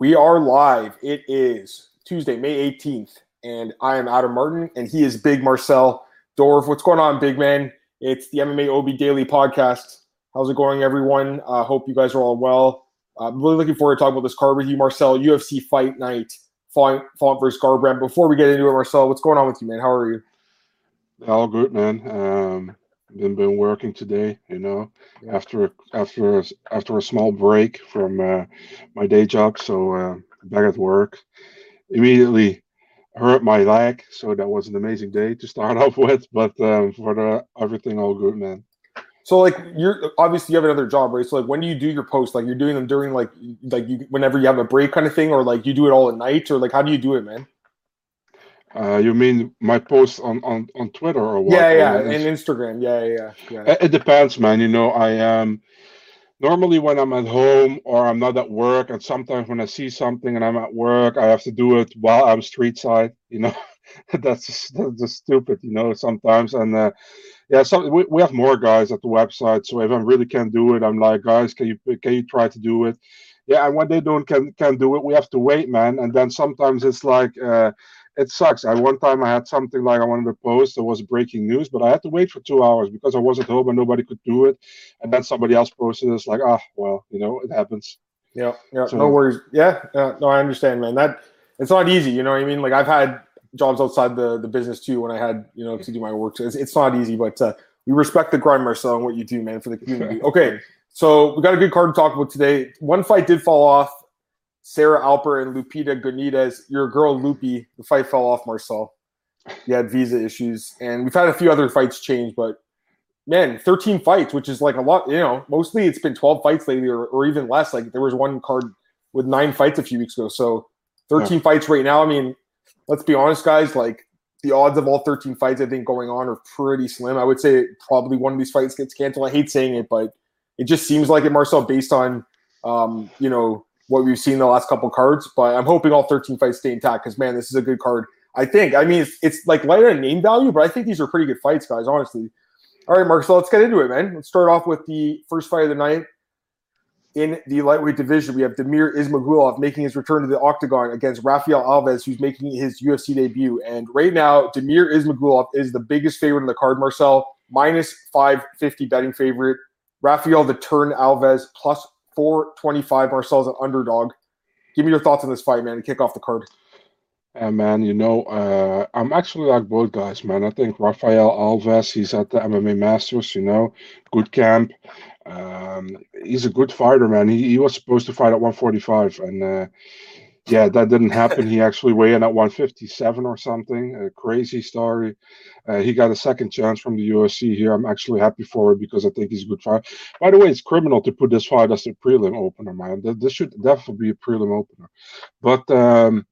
We are live. It is Tuesday, May 18th, and I am Adam Martin, and he is Big Marcel Dorff. What's going on, big man? It's the MMA OB Daily Podcast. How's it going, everyone? I uh, hope you guys are all well. I'm really looking forward to talking about this card with you, Marcel. UFC Fight Night, Font, Font versus Garbrandt. Before we get into it, Marcel, what's going on with you, man? How are you? All good, man. Um, been been working today, you know, yeah. after after after a small break from uh, my day job. So uh, back at work, immediately hurt my leg. So that was an amazing day to start off with. But um, for the everything, all good, man. So like you're obviously you have another job, right? So like when do you do your posts? Like you're doing them during like like you whenever you have a break kind of thing, or like you do it all at night, or like how do you do it, man? Uh, you mean my posts on, on, on Twitter or what? Yeah, yeah, and Instagram. Yeah, yeah, yeah. It, it depends, man. You know, I am um, normally when I'm at home or I'm not at work, and sometimes when I see something and I'm at work, I have to do it while I'm street side. You know, that's just, that's just stupid. You know, sometimes and uh, yeah, so we, we have more guys at the website. So if I really can't do it, I'm like, guys, can you can you try to do it? Yeah, and when they don't can can do it, we have to wait, man. And then sometimes it's like. Uh, it sucks. I one time I had something like I wanted to post. It was breaking news, but I had to wait for two hours because I was at home and nobody could do it. And then somebody else posted. It's like, ah, oh, well, you know, it happens. Yeah, yeah, so, no worries. Yeah, uh, no, I understand, man. That it's not easy. You know what I mean? Like I've had jobs outside the the business too when I had you know to do my work. So it's, it's not easy, but uh, we respect the grind, Marcel, and what you do, man, for the community. Okay, so we got a good card to talk about today. One fight did fall off. Sarah Alpar and Lupita Godinez. Your girl Loopy, the fight fell off, Marcel. You had visa issues, and we've had a few other fights change, but man, 13 fights, which is like a lot. You know, mostly it's been 12 fights lately, or, or even less. Like there was one card with nine fights a few weeks ago, so 13 yeah. fights right now. I mean, let's be honest, guys. Like the odds of all 13 fights I think going on are pretty slim. I would say probably one of these fights gets canceled. I hate saying it, but it just seems like it, Marcel, based on um, you know what we've seen the last couple cards. But I'm hoping all 13 fights stay intact because man, this is a good card. I think. I mean, it's, it's like lighter on name value, but I think these are pretty good fights, guys. Honestly. All right, Mark. So let's get into it, man. Let's start off with the first fight of the night. In the lightweight division, we have Damir Ismagulov making his return to the octagon against Rafael Alves, who's making his UFC debut. And right now, Damir Ismagulov is the biggest favorite in the card, Marcel, minus 550 betting favorite. Rafael the turn Alves plus 425 Marcel's an underdog. Give me your thoughts on this fight, man, to kick off the card. And man, you know, uh, I'm actually like both guys, man. I think Rafael Alves, he's at the MMA Masters, you know, good camp. Um, he's a good fighter, man. He, he was supposed to fight at 145, and uh, yeah, that didn't happen. he actually weighed in at 157 or something. A crazy story. Uh, he got a second chance from the UFC here. I'm actually happy for it because I think he's a good fighter. By the way, it's criminal to put this fight as a prelim opener, man. This should definitely be a prelim opener. But um,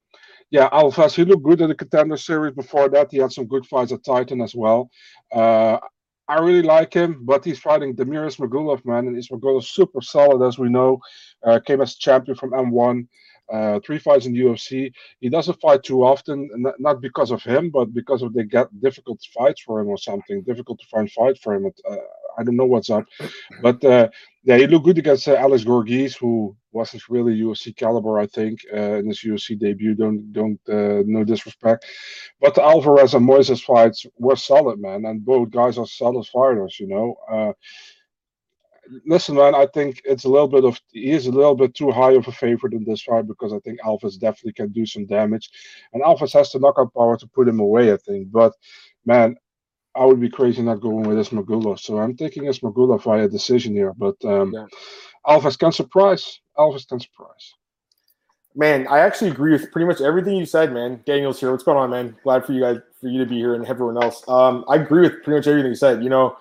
yeah, Alves, he looked good at the contender series. Before that, he had some good fights at Titan as well. Uh, I really like him, but he's fighting Damir Ismagulov, man, and Ismagulov super solid, as we know. Uh, came as champion from M1 uh, three fights in the UFC. He doesn't fight too often, not because of him, but because of they get difficult fights for him or something. Difficult to find fight for him. Uh, I don't know what's up, but uh, yeah, he looked good against uh, Alex Gorgees, who wasn't really UFC caliber, I think, uh, in his UFC debut. Don't don't uh, no disrespect, but the Alvarez and Moises fights were solid, man, and both guys are solid fighters. You know uh, listen, man, I think it's a little bit of he is a little bit too high of a favorite in this fight because I think Alves definitely can do some damage, and Alves has the knockout power to put him away. I think, but man, I would be crazy not going with Ismagulov. So I'm taking Ismagulov via decision here, but um, yeah. Alves can surprise. Alves can surprise. Man, I actually agree with pretty much everything you said, man. Daniel's here. What's going on, man? Glad for you guys for you to be here and everyone else. Um, I agree with pretty much everything you said. You know,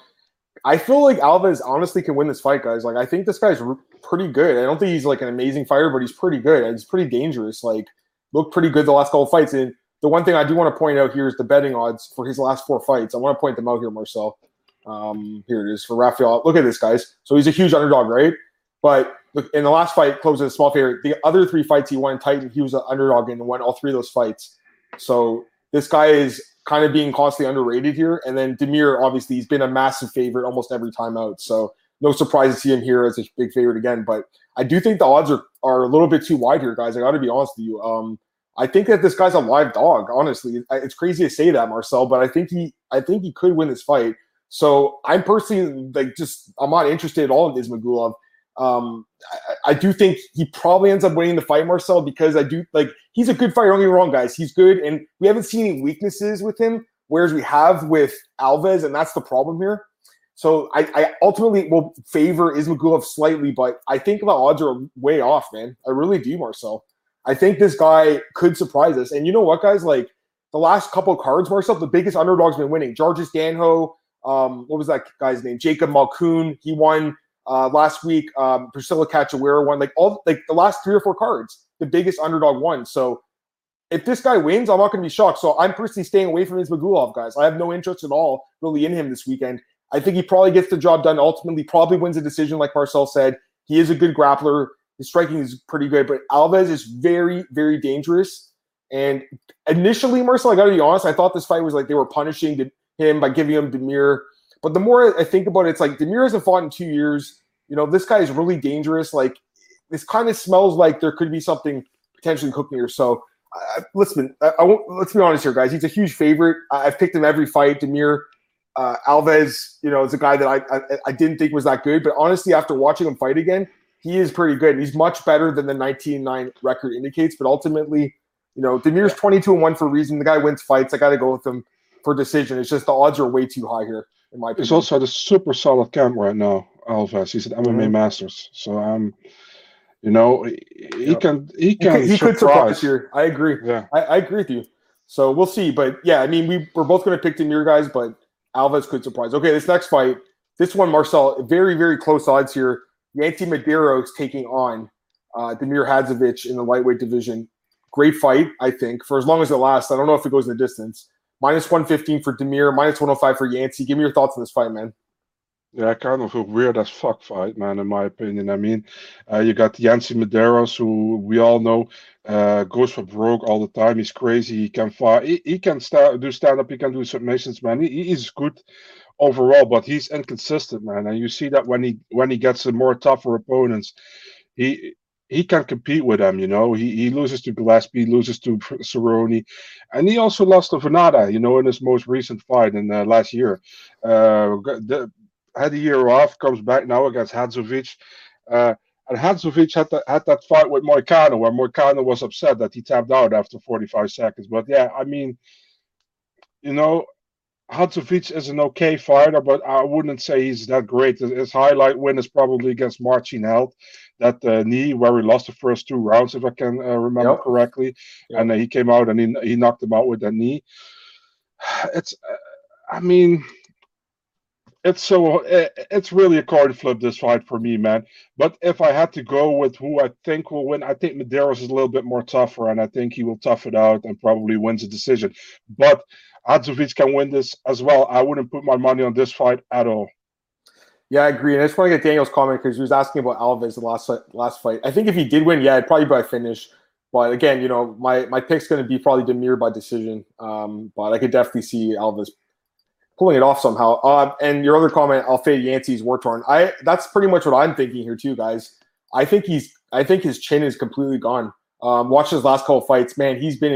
I feel like Alves honestly can win this fight, guys. Like, I think this guy's pretty good. I don't think he's like an amazing fighter, but he's pretty good. He's pretty dangerous. Like, looked pretty good the last couple fights. And the one thing I do want to point out here is the betting odds for his last four fights. I want to point them out here, Marcel. Um, here it is for Rafael. Look at this, guys. So he's a huge underdog, right? But look, in the last fight, closed as a small favorite. The other three fights he won Titan, he was an underdog and won all three of those fights. So this guy is kind of being constantly underrated here. And then Demir, obviously, he's been a massive favorite almost every time out. So no surprise to see him here as a big favorite again. But I do think the odds are, are a little bit too wide here, guys. I got to be honest with you. Um, I think that this guy's a live dog. Honestly, it's crazy to say that, Marcel, but I think he, I think he could win this fight. So I'm personally like just I'm not interested at all in Ismagulov. Um, I, I, do think he probably ends up winning the fight, Marcel, because I do like he's a good fighter. Don't get me wrong, guys. He's good, and we haven't seen any weaknesses with him, whereas we have with Alves, and that's the problem here. So I, I ultimately will favor Ismagulov slightly, but I think the odds are way off, man. I really do, Marcel. I think this guy could surprise us. And you know what, guys? Like the last couple cards, Marcel, the biggest underdog's been winning. Georges Danho, um, what was that guy's name? Jacob Malkoun. He won uh, last week. Um, Priscilla Cachoeira won. Like all like the last three or four cards, the biggest underdog won. So if this guy wins, I'm not going to be shocked. So I'm personally staying away from Ismagulov, guys. I have no interest at all really in him this weekend. I think he probably gets the job done. Ultimately, probably wins a decision, like Marcel said. He is a good grappler. His striking is pretty good, but Alves is very, very dangerous. And initially, Marcel, I got to be honest, I thought this fight was like they were punishing him by giving him Damir. But the more I think about it, it's like Demir hasn't fought in two years. You know, this guy is really dangerous. Like, this kind of smells like there could be something potentially cooking here. So, uh, listen, I, I won't, let's be honest here, guys. He's a huge favorite. I, have picked him every fight. Demir uh, Alves, you know, is a guy that I, I, I didn't think was that good. But honestly, after watching him fight again, he is pretty good. He's much better than the 19-9 record indicates. But ultimately, you know, Demir's 22 and one for a reason. The guy wins fights. I got to go with him for decision. It's just the odds are way too high here, in my opinion. He's also at a super solid camp right now, Alves. He's at MMA mm-hmm. Masters. So I'm, um, you know, he, he yep. can he can he, he could surprise here. I agree. Yeah, I, I, agree with you. So we'll see. But yeah, I mean, we we're both going to pick Damir guys, but Alves could surprise. Okay, this next fight, this one, Marcel, very very close odds here. Yancy Medeiros taking on uh, Damir Hadzovic in the lightweight division. Great fight, I think, for as long as it lasts. I don't know if it goes in the distance minus 115 for Demir, minus 105 for Yancy. Give me your thoughts on this fight, man. Yeah, I kind of a weird as fuck fight, man, in my opinion. I mean, uh, you got Yancy Medeiros, who we all know uh, goes for broke all the time. He's crazy. He can fight. He, he can start, do stand up. He can do submissions, man. He, he's good overall, but he's inconsistent, man. And you see that when he when he gets the more tougher opponents, he he can't compete with them. You know, he, he loses to Gillespie, loses to Cerrone, and he also lost to Venada. You know, in his most recent fight in uh, last year. Uh, the, had a year off, comes back now against Hadzovic. Uh, and Hadzovic had, the, had that fight with Moicano, where Moicano was upset that he tapped out after 45 seconds. But yeah, I mean, you know, Hadzovic is an okay fighter, but I wouldn't say he's that great. His highlight win is probably against Marcin Held, that uh, knee where he lost the first two rounds, if I can uh, remember yep. correctly. Yep. And uh, he came out and he, he knocked him out with that knee. It's, uh, I mean, it's so it, it's really a card flip this fight for me, man. But if I had to go with who I think will win, I think Medeiros is a little bit more tougher, and I think he will tough it out and probably wins the decision. But Hadzovic can win this as well. I wouldn't put my money on this fight at all. Yeah, I agree. And I just want to get Daniel's comment because he was asking about Alves the last last fight. I think if he did win, yeah, it'd probably be by finish. But again, you know, my my pick's going to be probably Damir by decision. Um, but I could definitely see Alves pulling it off somehow. Uh, and your other comment, I'll fade Yancy's war torn. I that's pretty much what I'm thinking here too, guys. I think he's I think his chin is completely gone. Um, watch his last couple fights, man. He's been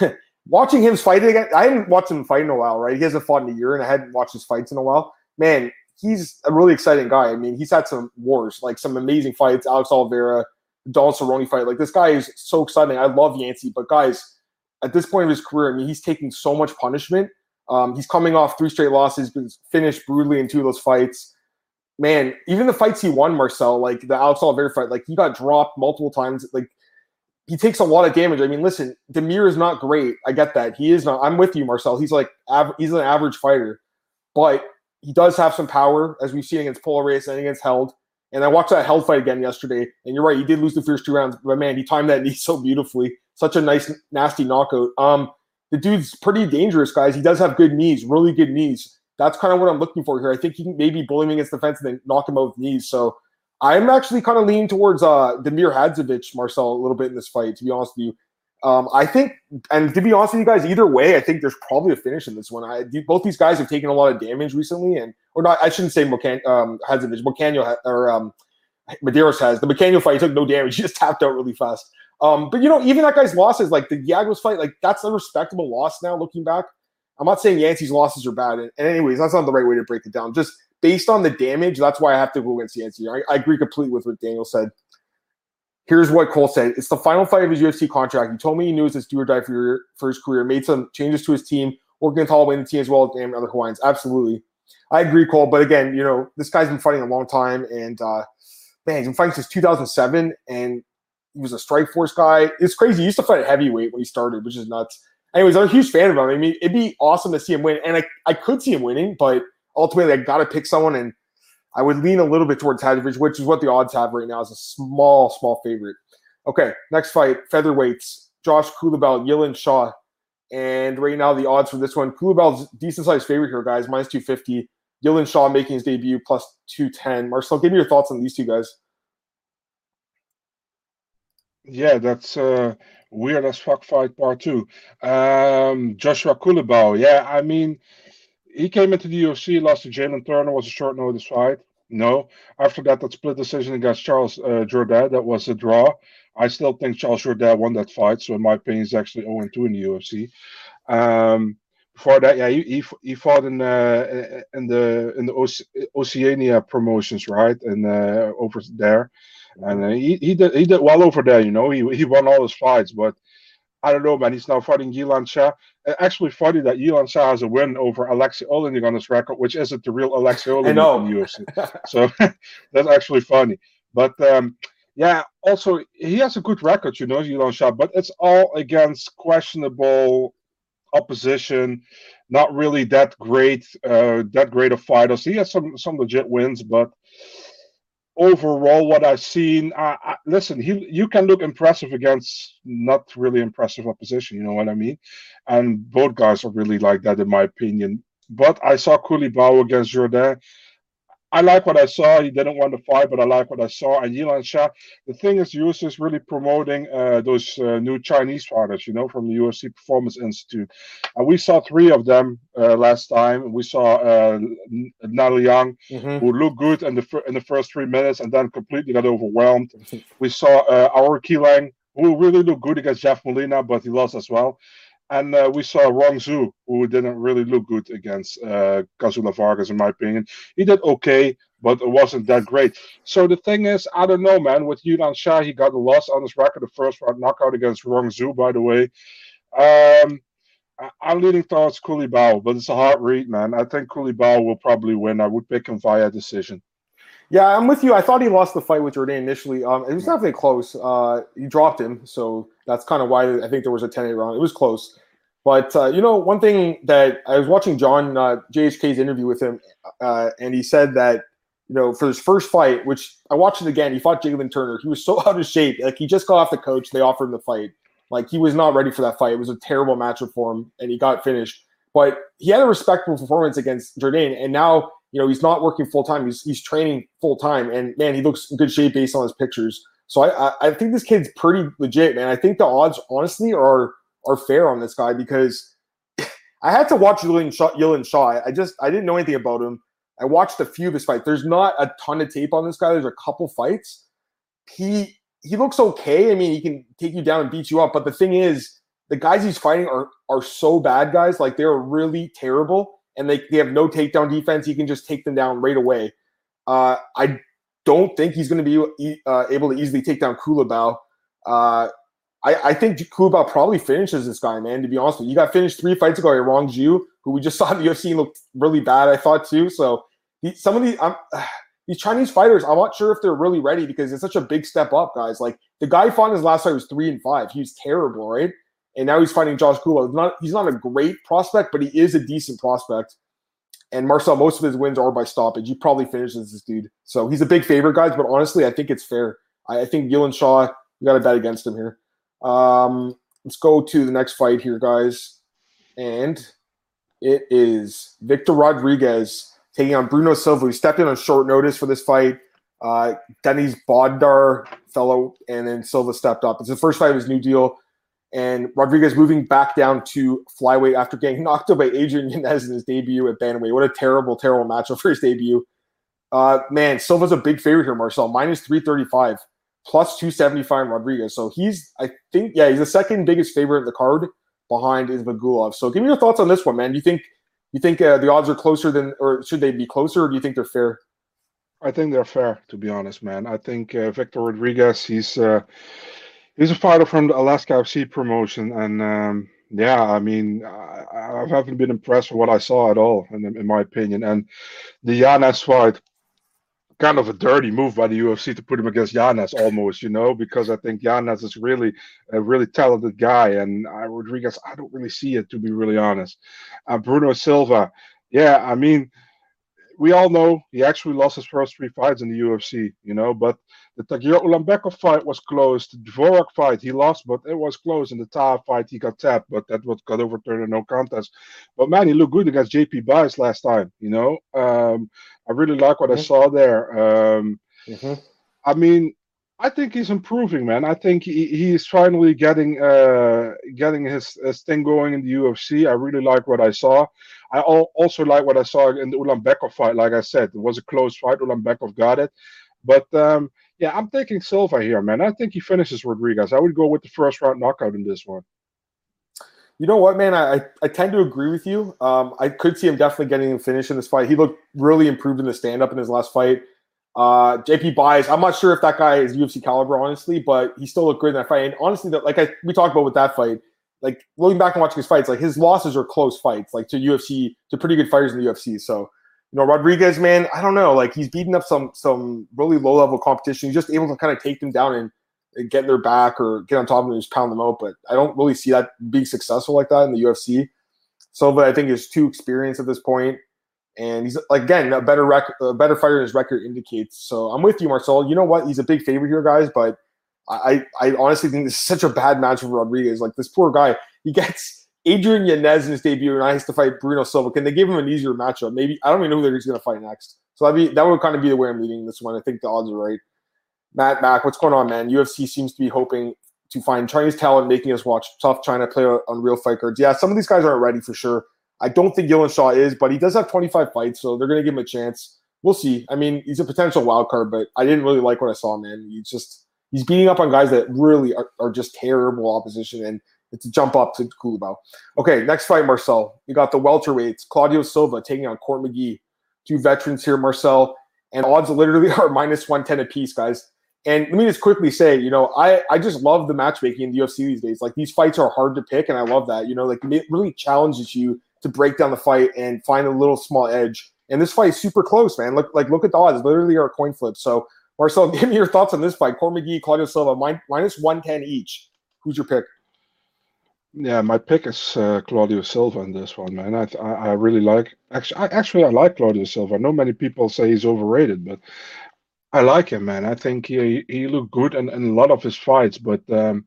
in watching him fight again, I hadn't watched him fight in a while, right? He hasn't fought in a year, and I hadn't watched his fights in a while. Man, he's a really exciting guy. I mean, he's had some wars, like some amazing fights. Alex Oliveira, Donald Cerrone fight. Like this guy is so exciting. I love Yancy, but guys, at this point of his career, I mean, he's taking so much punishment. Um, he's coming off three straight losses, been finished brutally in two of those fights. Man, even the fights he won, Marcel, like the Alex Oliveira fight, like he got dropped multiple times. Like he takes a lot of damage. I mean, listen, Demir is not great. I get that. He is not. I'm with you, Marcel. He's like av- he's an average fighter, but he does have some power, as we've seen against Race and against Held. And I watched that Held fight again yesterday, and you're right, he did lose the first two rounds, but man, he timed that knee so beautifully. Such a nice, nasty knockout. Um, the dude's pretty dangerous, guys. He does have good knees, really good knees. That's kind of what I'm looking for here. I think he can maybe bully him against the fence and then knock him out with knees. So I'm actually kind of leaning towards uh Damir Hadzovic, Marcel, a little bit in this fight, to be honest with you. Um, I think, and to be honest with you guys, either way, I think there's probably a finish in this one. I, both these guys have taken a lot of damage recently, and or not. I shouldn't say Mocan, um, Hadzovic, Moicano or um, Medeiros has the Moicano fight. He took no damage. He just tapped out really fast. Um, but you know, even that guy's losses, like the Giagos fight, like that's a respectable loss now. Looking back, I'm not saying Yancy's losses are bad. And, and anyways, that's not the right way to break it down. Just based on the damage, that's why I have to go against Yancy. I, I agree completely with what Daniel said. Here's what Cole said. It's the final fight of his UFC contract. He told me he knew it was do or die for, your, for his career, made some changes to his team, working with Holloway and the team as well as other Hawaiians. Absolutely. I agree, Cole. But again, you know, this guy's been fighting a long time. And uh, man, he's been fighting since 2007. And he was a Strikeforce guy. It's crazy. He used to fight at heavyweight when he started, which is nuts. Anyways, I'm a huge fan of him. I mean, it'd be awesome to see him win. And I, I could see him winning, but ultimately I got to pick someone. And I would lean a little bit towards Hadzovic, which is what the odds have right now as a small, small favorite. Okay, next fight, featherweights, Josh Culibao, Yilin Shaw. And right now the odds for this one, Culibao's decent sized favorite here, guys, minus 250. Yilin Shaw making his debut plus 210. Marcel, give me your thoughts on these two guys. Yeah, that's uh, weird as fuck fight part two. Um, Joshua Culibao. Yeah, I mean, he came into the UFC, lost to Jalin Turner, was a short notice fight. No. After that, that split decision against Charles uh, Jourdain, that was a draw. I still think Charles Jourdain won that fight, so in my opinion, he's actually 0 2 in the UFC. Um, before that, yeah, he, he, he fought in uh, in the in the Oce- Oceania promotions, right, and uh, over there, and uh, he he did he did well over there. You know, he he won all his fights, but I don't know, man. He's now fighting Yilan Shah. Actually, funny that Yilan Shah has a win over Alexei Oleinik on his record, which isn't the real Alexei Oleinik in the UFC. so that's actually funny. But um, yeah, also he has a good record, you know, Yilan Shah, but it's all against questionable opposition. Not really that great, uh, that great of fighters. He has some some legit wins, but overall, what I've seen, I, I, listen, he you can look impressive against not really impressive opposition. You know what I mean? And both guys are really like that, in my opinion. But I saw Culibao against Jourdain. I like what I saw. He didn't want to fight, but I like what I saw. And Yilan Shah, the thing is, UFC is really promoting uh, those uh, new Chinese fighters, you know, from the UFC Performance Institute. And we saw three of them uh, last time. We saw uh, Natalie Young, mm-hmm. who looked good in the in the first three minutes, and then completely got overwhelmed. we saw uh, Aoriqileng, who really looked good against Jeff Molina, but he lost as well. And uh, we saw Rong Zhu, who didn't really look good against uh, Kazula Vargas, in my opinion. He did okay, but it wasn't that great. So the thing is, I don't know, man. With Yilan Shah, he got a loss on his record, the first round knockout against Rong Zhu, by the way. Um, I'm leaning towards Culibao, but it's a hard read, man. I think Culibao will probably win. I would pick him via decision. Yeah, I'm with you. I thought he lost the fight with Jourdain initially. Um, it was definitely close. Uh, he dropped him, so that's kind of why I think there was a 10-8 round. It was close. But uh, you know, one thing that I was watching John uh, JHK's interview with him, uh, and he said that you know for his first fight, which I watched it again, he fought Jalin Turner. He was so out of shape, like he just got off the coach. They offered him the fight, like he was not ready for that fight. It was a terrible matchup for him, and he got finished. But he had a respectable performance against Jourdain, and now you know he's not working full time. He's he's training full time, and man, he looks in good shape based on his pictures. So I, I I think this kid's pretty legit, man. I think the odds honestly are are fair on this guy because I had to watch Yilin Shaw. Shaw. I just I didn't know anything about him. I watched a few of his fights. There's not a ton of tape on this guy. There's a couple fights. He he looks okay. I mean, he can take you down and beat you up. But the thing is, the guys he's fighting are are so bad, guys. Like they're really terrible, and they, they have no takedown defense. He can just take them down right away. Uh, I don't think he's going to be uh, able to easily take down Culibao. Uh, I, I think Kuba probably finishes this guy, man. To be honest with you, got finished three fights ago at Rong Zhu, who we just saw in the UFC looked really bad. I thought too. So he, some of these these Chinese fighters, I'm not sure if they're really ready because it's such a big step up, guys. Like the guy fought his last fight was three and five. He was terrible, right? And now he's fighting Josh Kula. Not he's not a great prospect, but he is a decent prospect. And Marcel, most of his wins are by stoppage. He probably finishes this dude. So he's a big favorite, guys. But honestly, I think it's fair. I, I think Yilin Shaw, you got to bet against him here. Um, let's go to the next fight here, guys. And it is Victor Rodriguez taking on Bruno Silva, who stepped in on short notice for this fight. Uh, Dennis Bondar fellow, and then Silva stepped up. It's the first fight of his new deal. And Rodriguez moving back down to flyweight after getting knocked out by Adrian Yanez in his debut at bantamweight. What a terrible, terrible matchup for his debut. Uh, man, Silva's a big favorite here, Marcel. Minus 335, plus 275 Rodriguez. So he's, I think, yeah, he's the second biggest favorite in the card behind is Ismagulov. So give me your thoughts on this one, man. Do you think you think uh, the odds are closer than, or should they be closer, or do you think they're fair? I think they're fair, to be honest, man. I think uh, Victor Rodriguez, he's uh, he's a fighter from the Alaska FC promotion, and um, yeah, I mean, I, I, haven't been impressed with what I saw at all, in, in my opinion. And the Yanez fight, kind of a dirty move by the UFC to put him against Yanez almost, you know, because I think Yanez is really a really talented guy, and uh, Rodriguez, I don't really see it to be really honest. Uh, Bruno Silva, yeah, I mean, we all know he actually lost his first three fights in the UFC, you know, but the Tagir Ulanbekov fight was close. The Dvorak fight he lost, but it was close. In the Taha fight he got tapped, but that was got overturned in no contest. But man, he looked good against JP Buys last time, you know. Um, I really like what mm-hmm. I saw there. Um, mm-hmm. I mean, I think he's improving, man. I think he, he's finally getting uh, getting his, his thing going in the UFC. I really like what I saw. I also like what I saw in the Ulanbekov fight. Like I said, it was a close fight. Ulanbekov got it, but um, yeah, I'm taking Silva here, man. I think he finishes Rodriguez. I would go with the first round knockout in this one. You know what, man? I, I tend to agree with you. Um, I could see him definitely getting a finish in this fight. He looked really improved in the stand up in his last fight. Uh, JP Buys, I'm not sure if that guy is UFC caliber, honestly, but he still looked great in that fight. And honestly, that like I we talked about with that fight, like looking back and watching his fights, like his losses are close fights, like to UFC to pretty good fighters in the UFC. So you know, Rodriguez, man, I don't know, like he's beating up some some really low level competition. He's just able to kind of take them down and, and get their back or get on top of them and just pound them out. But I don't really see that being successful like that in the UFC. Silva, I think, is too experienced at this point and he's like again a better record, a better fighter his record indicates. So I'm with you, Marcel. You know what? He's a big favorite here, guys. But I, I honestly think this is such a bad match for Rodriguez. Like this poor guy, he gets Adrian Yanez in his debut, and I has to fight Bruno Silva. Can they give him an easier matchup? Maybe I don't even know who they're going to fight next. So that be that would kind of be the way I'm leading this one. I think the odds are right. Matt Mack, what's going on, man? UFC seems to be hoping to find Chinese talent, making us watch tough China play on real fight cards. Yeah, some of these guys aren't ready for sure. I don't think Gillen Shaw is, but he does have 25 fights, so they're going to give him a chance. We'll see. I mean, he's a potential wild card, but I didn't really like what I saw, man. He's just he's beating up on guys that really are, are just terrible opposition, and a jump up to about. Okay, next fight, Marcel. You got the welterweights, Claudio Silva taking on Court McGee. Two veterans here, Marcel, and odds literally are minus 110 apiece, guys. And let me just quickly say, you know, I, I just love the matchmaking in the UFC these days. Like these fights are hard to pick, and I love that. You know, like it really challenges you to break down the fight and find a little small edge. And this fight is super close, man. Look, like look at the odds; literally are a coin flip. So, Marcel, give me your thoughts on this fight. Court McGee, Claudio Silva, minus one ten each. Who's your pick? Yeah, my pick is uh, Claudio Silva in this one, man. I, I, I really like actually I, actually I like Claudio Silva. I know many people say he's overrated, but I like him, man. I think he he looked good in, in a lot of his fights, but um,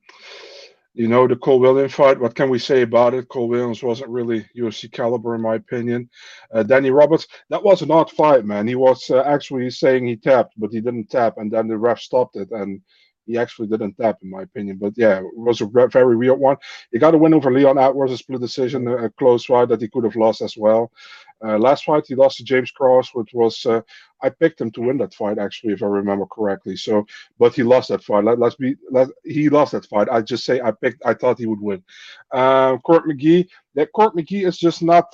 you know, the Cole Williams fight, what can we say about it? Cole Williams wasn't really UFC caliber, in my opinion. Uh, Danny Roberts, that was an odd fight, man. He was uh, actually saying he tapped, but he didn't tap, and then the ref stopped it, and he actually didn't tap, in my opinion. But yeah, it was a very weird one. He got a win over Leon Edwards, a split decision, a close fight that he could have lost as well. Uh, last fight, he lost to James Krause, which was uh, I picked him to win that fight actually, if I remember correctly. So, but he lost that fight. Let, us be. Let, he lost that fight. I just say I picked. I thought he would win. Uh, Court McGee. That Court McGee is just not.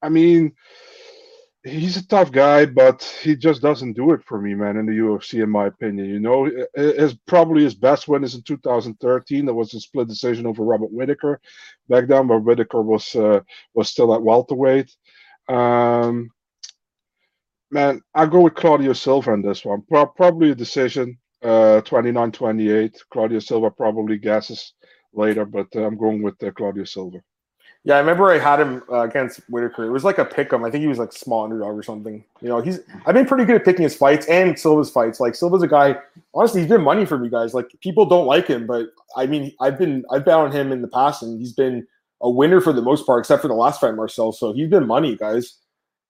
I mean, he's a tough guy, but he just doesn't do it for me, man. In the UFC, in my opinion, you know, his probably his best win is in 2013. That was a split decision over Robert Whitaker back then, where Whitaker was uh, was still at welterweight. Um, man, I go with Claudio Silva in this one. Pro- probably a decision, uh, 29-28. Claudio Silva probably guesses later, but uh, I'm going with uh, Claudio Silva. Yeah, I remember I had him uh, against Whitaker. It was like a pick 'em. I think he was like small underdog or something. You know, he's I've been pretty good at picking his fights and Silva's fights. Like Silva's a guy. Honestly, he's been money for me, guys. Like people don't like him, but I mean, I've been I've bet on him in the past, and he's been a winner for the most part, except for the last fight, Marcel. So he's been money, guys.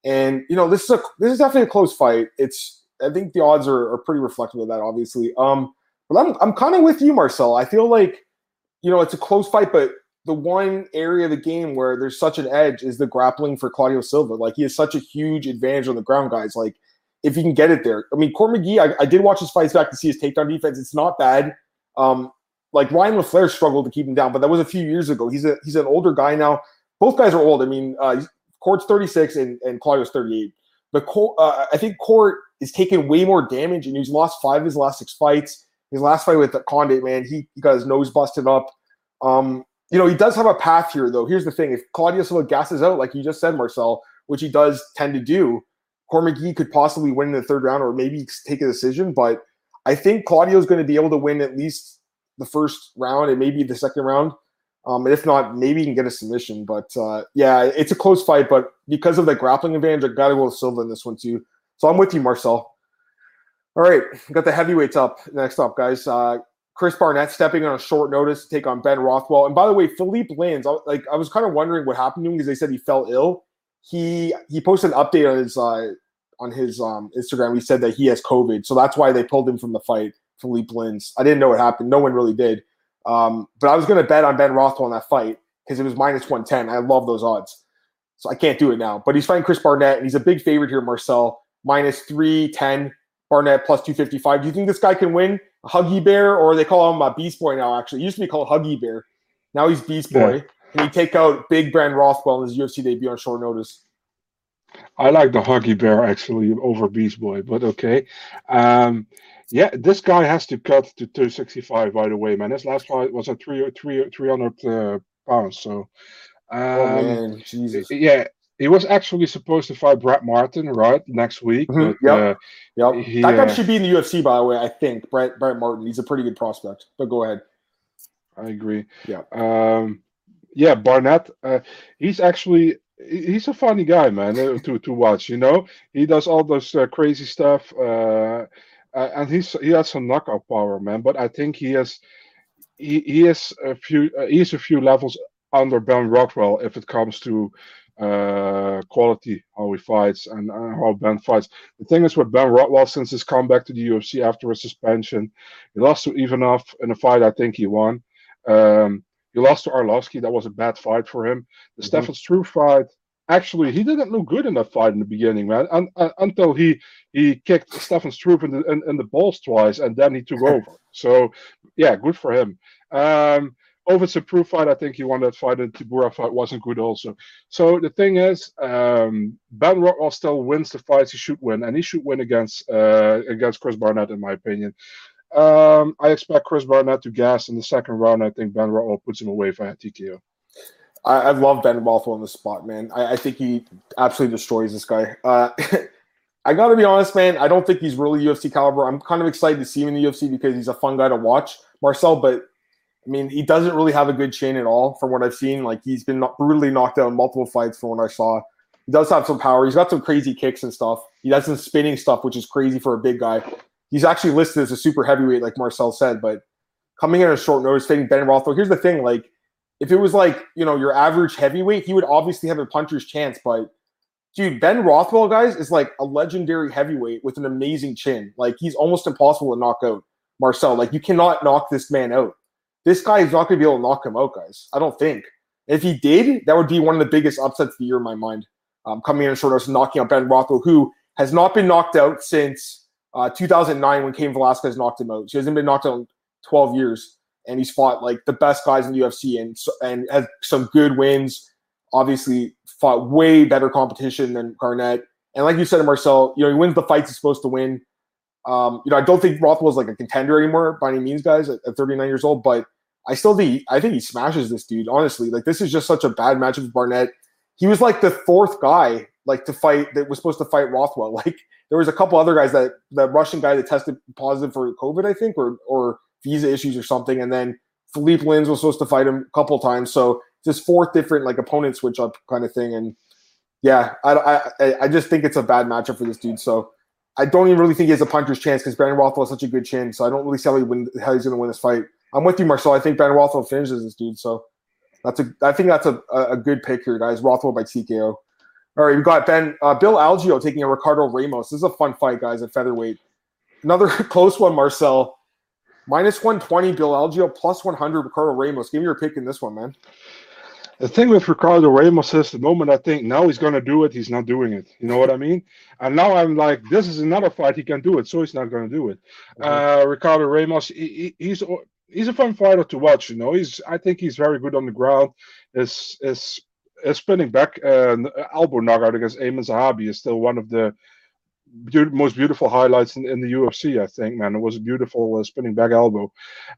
And you know, this is a this is definitely a close fight. It's I think the odds are, are pretty reflective of that, obviously. Um, but I'm I'm kind of with you, Marcel. I feel like you know, it's a close fight, but the one area of the game where there's such an edge is the grappling for Claudio Silva. Like he has such a huge advantage on the ground, guys. Like if he can get it there. I mean, Court McGee, I, I did watch his fights back to see his takedown defense. It's not bad. Um, like Ryan LaFlare struggled to keep him down, but that was a few years ago. He's a he's an older guy now. Both guys are old. I mean, uh, Court's 36 and, and Claudio's 38. But Court, uh, I think Court is taking way more damage, and he's lost five of his last six fights. His last fight with the Condit, man, he, he got his nose busted up. Um, you know, he does have a path here, though. Here's the thing: if Claudio Silva gasses out, like you just said, Marcel, which he does tend to do, Court McGee could possibly win in the third round or maybe take a decision. But I think Claudio is going to be able to win at least the first round and maybe the second round. Um, and if not, maybe he can get a submission. But uh, yeah, it's a close fight. But because of the grappling advantage, I got to go with Silva in this one too. So I'm with you, Marcel. All right, got the heavyweights up. Next up, guys. Uh, Chris Barnett stepping on a short notice to take on Ben Rothwell. And by the way, Philippe Lins, like I was kind of wondering what happened to him because they said he fell ill. He he posted an update on his uh, on his um, Instagram. He said that he has COVID, so that's why they pulled him from the fight. Philippe Lins. I didn't know what happened. No one really did. Um, but I was going to bet on Ben Rothwell in that fight because it was minus 110. I love those odds. So I can't do it now. But he's fighting Chris Barnett, and he's a big favorite here, Marcel. Minus 310, Barnett plus 255. Do you think this guy can win? Huggy Bear, or they call him a Beast Boy now, actually. He used to be called Huggy Bear. Now he's Beast Boy. Yeah. Can he take out Big Ben Rothwell in his UFC debut on short notice? I like the Huggy Bear actually over Beast Boy, but okay. Um, yeah, this guy has to cut to 265. By the way, man, his last fight was at three, three, 300 uh, pounds. So, um, oh man, Jesus. Yeah, he was actually supposed to fight Brett Martin right next week. Mm-hmm. But, yep. Uh, yep. He, that guy uh, should be in the UFC, by the way. I think Brett Brett Martin. He's a pretty good prospect. But go ahead. I agree. Yeah. Um, yeah, Barnett. Uh, he's actually he's a funny guy, man, uh, to to watch. You know, he does all those uh, crazy stuff. Uh, and he's he has some knockout power, man. But I think he has he, he is a few uh, he's a few levels under Ben Rothwell if it comes to uh, quality how he fights and uh, how Ben fights. The thing is with Ben Rothwell since his comeback to the UFC after a suspension, he lost to Ivanov in a fight I think he won. Um, he lost to Arlovsky. That was a bad fight for him. The mm-hmm. Stefan Struve fight actually he didn't look good in that fight in the beginning, man. And, uh, until he he kicked Stefan Struve in the in, in, the balls twice, and then he took over. So yeah, good for him. Um, over the proof fight, I think he won that fight. And Tybura fight wasn't good also. So the thing is, um, Ben Rothwell still wins the fights he should win, and he should win against uh, against Chris Barnett, in my opinion. Um, I expect Chris Barnett to gas in the second round. I think Ben Rothwell puts him away for a TKO. I, I love Ben Rothwell in the spot, man. I, I, think he absolutely destroys this guy. Uh, I got to be honest, man. I don't think he's really UFC caliber. I'm kind of excited to see him in the UFC because he's a fun guy to watch, Marcel. But I mean, he doesn't really have a good chin at all, from what I've seen. Like he's been brutally knocked out in multiple fights, from what I saw. He does have some power. He's got some crazy kicks and stuff. He does some spinning stuff, which is crazy for a big guy. He's actually listed as a super heavyweight, like Marcel said. But coming in a short notice, fighting Ben Rothwell. Here's the thing, like if it was like, you know, your average heavyweight, he would obviously have a puncher's chance. But dude, Ben Rothwell, guys, is like a legendary heavyweight with an amazing chin. Like he's almost impossible to knock out. Marcel, like you cannot knock this man out. This guy is not going to be able to knock him out, guys. I don't think. If he did, that would be one of the biggest upsets of the year in my mind. Um, coming in short of knocking out Ben Rothwell, who has not been knocked out since uh, 2009 when Cain Velasquez knocked him out. She hasn't been knocked out in 12 years and he's fought like the best guys in the UFC and and has some good wins. Obviously, fought way better competition than Barnett. And like you said, Marcel, you know he wins the fights he's supposed to win. Um, you know, I don't think Rothwell's like a contender anymore by any means, guys, at, at 39 years old. But I still think I think he smashes this dude. Honestly, like this is just such a bad matchup with Barnett. He was like the fourth guy like to fight that was supposed to fight Rothwell. Like there was a couple other guys that the Russian guy that tested positive for COVID, I think, or or visa issues or something. And then Philippe Lins was supposed to fight him a couple times. So just four different like opponent switch up kind of thing. And yeah, I, I, I just think it's a bad matchup for this dude. So I don't even really think he has a puncher's chance because Brandon Rothwell has such a good chin. So I don't really see how, he win, how he's going to win this fight. I'm with you, Marcel. I think Ben Rothwell finishes this dude. So that's a I think that's a, a good pick here, guys. Rothwell by TKO. All right, we've got Ben uh, Bill Algeo taking a Ricardo Ramos. This is a fun fight, guys, at featherweight. Another close one, Marcel Minus 120, Bill Algeo, plus 100, Ricardo Ramos. Give me your pick in this one, man. The thing with Ricardo Ramos is the moment I think now he's going to do it, he's not doing it. You know what I mean? And now I'm like, this is another fight he can do it, so he's not going to do it. Mm-hmm. Uh, Ricardo Ramos, he, he's he's a fun fighter to watch. You know, he's I think he's very good on the ground. His his, spinning back uh, elbow knockout against Aiemann Zahabi is still one of the be- most beautiful highlights in, in, the UFC. I think, man, it was a beautiful uh, spinning back elbow.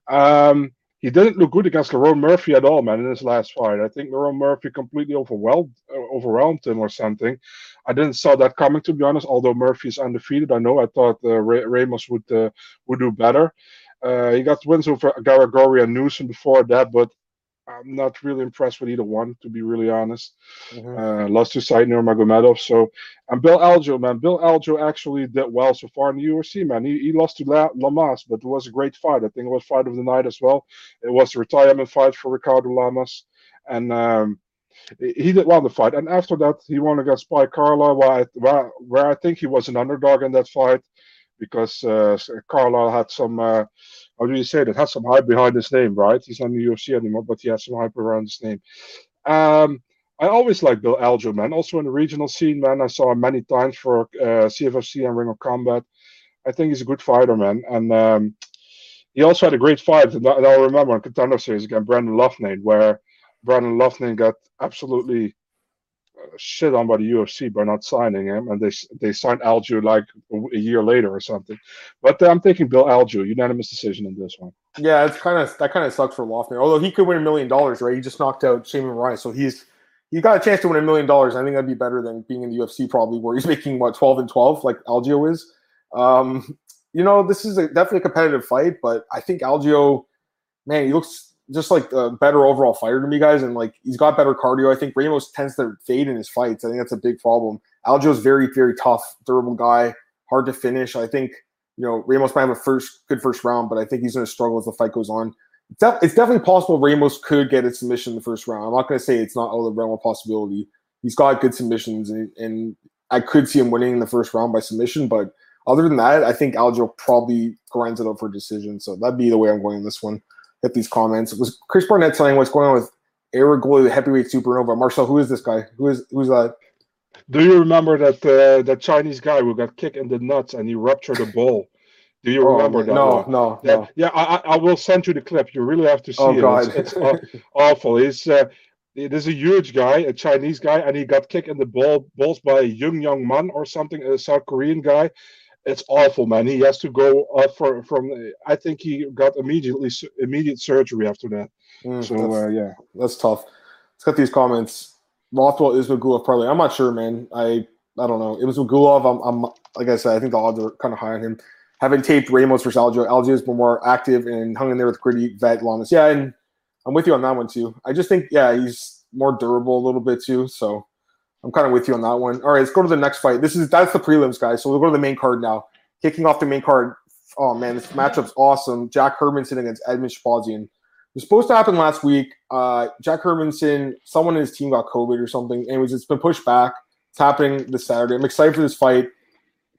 Um, he didn't look good against Lerone Murphy at all, man, in his last fight. I think Lerone Murphy completely overwhelmed uh, overwhelmed him or something. I didn't saw that coming, to be honest. Although Murphy is undefeated, I know I thought uh, Ramos would uh, would do better. Uh, he got wins over Garagorri and Newson before that, but I'm not really impressed with either one, to be really honest. Mm-hmm. Uh, lost to Said Nurmagomedov. So, and Bill Algeo, man. Bill Algeo actually did well so far in the UFC, man. He, he lost to La- Lamas, but it was a great fight. I think it was fight of the night as well. It was a retirement fight for Ricardo Lamas. And um, he did well in the fight. And after that, he won against Spike Carlyle, where I, where, where I think he was an underdog in that fight because uh, Carlyle had some, uh, how do you say that, had some hype behind his name, right? He's not in the UFC anymore, but he had some hype around his name. Um, I always like Bill Algeo, man. Also in the regional scene, man, I saw him many times for uh, CFFC and Ring of Combat. I think he's a good fighter, man. And um, he also had a great fight, and I'll remember on Contender Series against Brandon Loughnane, where Brandon Loughnane got absolutely shit on by the UFC by not signing him, and they they signed Algeo like a, year later or something. But uh, I'm thinking Bill Algeo, unanimous decision in this one. Yeah, it's kind of that kind of sucks for Loughnane. Although he could win a million dollars, right? He just knocked out Sheymon Moraes, so he's he got a chance to win a million dollars. I think that'd be better than being in the UFC probably, where he's making what 12 and 12 like Algeo is. Um, you know, this is a, definitely a competitive fight, but I think Algeo, man, he looks just like a better overall fighter to me, guys. And like he's got better cardio. I think Ramos tends to fade in his fights. I think that's a big problem. Algeo's very, very tough, durable guy, hard to finish. I think you know Ramos might have a first good first round, but I think he's going to struggle as the fight goes on. It's, def- it's definitely possible Ramos could get a submission in the first round. I'm not going to say it's not out of the realm of possibility. He's got good submissions, and, and I could see him winning in the first round by submission. But other than that, I think Algeo probably grinds it up for a decision. So that'd be the way I'm going in this one hit these comments. Was Chris Barnett saying what's going on with Eric Goy, the heavyweight supernova? Marcel, who is this guy? Who is who's that? Do you remember that uh, that Chinese guy who got kicked in the nuts and he ruptured a ball? Do you oh, remember that? No, no, yeah, no. Yeah, I, I will send you the clip. You really have to see oh, it. God. It's, it's awful. He's uh, it is a huge guy, a Chinese guy, and he got kicked in the ball balls by a young young man or something, a South Korean guy, it's awful, man. He has to go up for, from. I think he got immediately immediate surgery after that. Mm, so uh, yeah, that's tough. Let's get these comments. Rothwell is Magulov probably. I'm not sure, man. I I don't know. It was Magulov. I'm, I'm like I said. I think the odds are kind of high on him. Having taped Ramos versus Algeo, Algeo has been more active and hung in there with gritty vet Lamas. Yeah, and I'm with you on that one too. I just think yeah, he's more durable a little bit too. So I'm kind of with you on that one. All right, let's go to the next fight. This is that's the prelims, guys. So we'll go to the main card now. Kicking off the main card. Oh man, this matchup's awesome. Jack Hermansson against Edmen Shahbazyan. It was supposed to happen last week. Uh, Jack Hermansson, someone in his team got COVID or something. Anyways, it's been pushed back. It's happening this Saturday. I'm excited for this fight.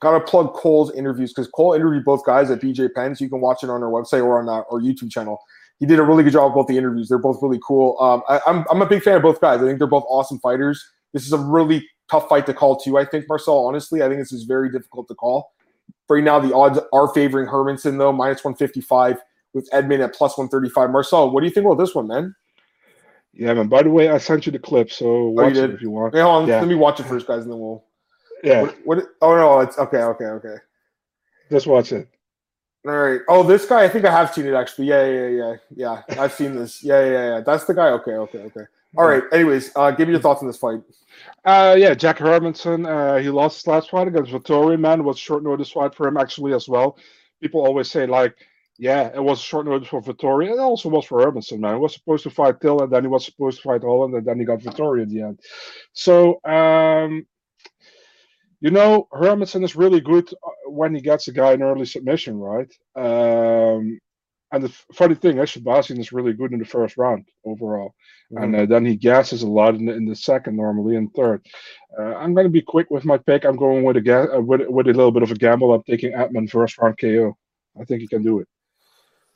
Got to plug Cole's interviews because Cole interviewed both guys at BJ Penn, so you can watch it on our website or on our, our YouTube channel. He did a really good job with both the interviews. They're both really cool. Um, I, I'm, I'm a big fan of both guys. I think they're both awesome fighters. This is a really tough fight to call too. I think Marcel. Honestly, I think this is very difficult to call. Right now, the odds are favoring Hermansson though, minus one fifty five with Edmen at plus one thirty five. Marcel, what do you think about this one, man? Yeah, man. By the way, I sent you the clip, so oh, watch oh, it if you want. On. Yeah. Let me watch it first, guys, and then we'll. Yeah. What, what? Oh no, it's okay. Okay. Okay. Just watch it. All right. Oh, this guy. I think I have seen it actually. Yeah, yeah, yeah, yeah. I've seen this. Yeah, yeah, yeah. That's the guy. Okay, okay, okay. All right. Anyways, uh, give me your thoughts on this fight. Uh, yeah, Jack Hermansson. Uh, he lost his last fight against Vettori. Man, was short notice fight for him actually as well. People always say like, yeah, it was short notice for Vettori. It also was for Hermansson. Man, he was supposed to fight Till, and then he was supposed to fight Holland, and then he got Vettori at the end. So, um, you know, Hermansson is really good uh, when he gets a guy in early submission, right? Um, and the funny thing, Shahbazyan is really good in the first round overall, mm-hmm. and uh, then he gasses a lot in the, in the second, normally in third. Uh, I'm going to be quick with my pick. I'm going with a ga- uh, with, with a little bit of a gamble. I'm taking Edmen first round KO. I think he can do it.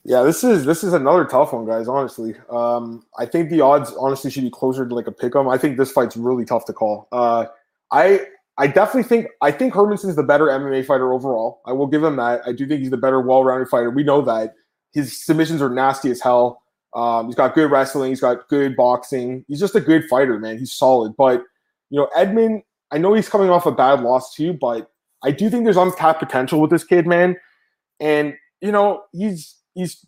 Yeah, this is this is another tough one, guys. Honestly, um, I think the odds honestly should be closer to like a pick 'em. I think this fight's really tough to call. Uh, I I definitely think I think Hermansson's the better MMA fighter overall. I will give him that. I do think he's the better, well-rounded fighter. We know that his submissions are nasty as hell. Um, he's got good wrestling. He's got good boxing. He's just a good fighter, man. He's solid. But you know, Edmen, I know he's coming off a bad loss too, but I do think there's untapped potential with this kid, man. And you know, he's he's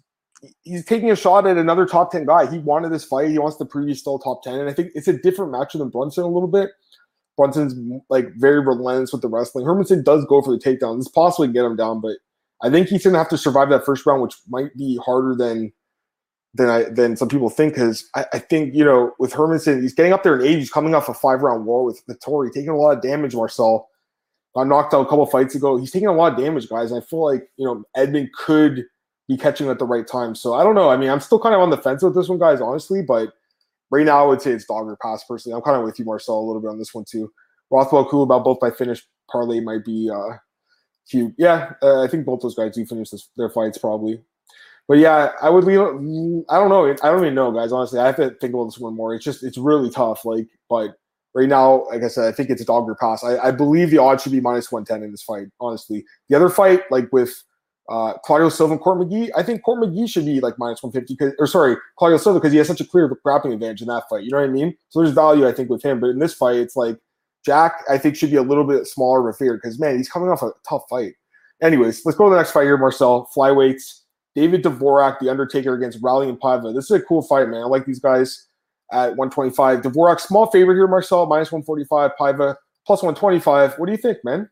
he's taking a shot at another top 10 guy. He wanted this fight. He wants to prove he's still top 10. And I think it's a different matchup than Brunson a little bit. Brunson's like very relentless with the wrestling. Hermansson does go for the takedown. It's possible to get him down, but I think he's gonna have to survive that first round, which might be harder than than I than some people think. Because I, I, think you know with Hermansson, he's getting up there in age. He's coming off a five round war with Vettori, taking a lot of damage. Marcel got knocked out a couple fights ago. He's taking a lot of damage, guys. And I feel like you know Edmen could be catching at the right time. So I don't know. I mean, I'm still kind of on the fence with this one, guys, honestly. But right now, I would say it's dog or pass. Personally, I'm kind of with you, Marcel, a little bit on this one too. Rothwell, cool about both by finish. Parlay might be uh, cute. Yeah, uh, I think both those guys do finish this, their fights probably. But yeah, I would leave. I don't know. I don't even know, guys. Honestly, I have to think about this one more. It's just it's really tough. Like, but right now, like I said, I think it's a dog or pass. I, I believe the odds should be minus one ten in this fight. Honestly, the other fight, like with uh, Claudio Silva and Court McGee, I think Court McGee should be like minus 150, or sorry, Claudio Silva, because he has such a clear grappling advantage in that fight. You know what I mean? So there's value, I think, with him. But in this fight, it's like Jack, I think, should be a little bit smaller of a figure because, man, he's coming off a tough fight. Anyways, let's go to the next fight here, Marcel. Flyweights, David Dvorak, The Undertaker against Raulian Paiva. This is a cool fight, man. I like these guys at 125. Dvorak, small favorite here, Marcel, minus 145. Paiva, plus 125. What do you think, man?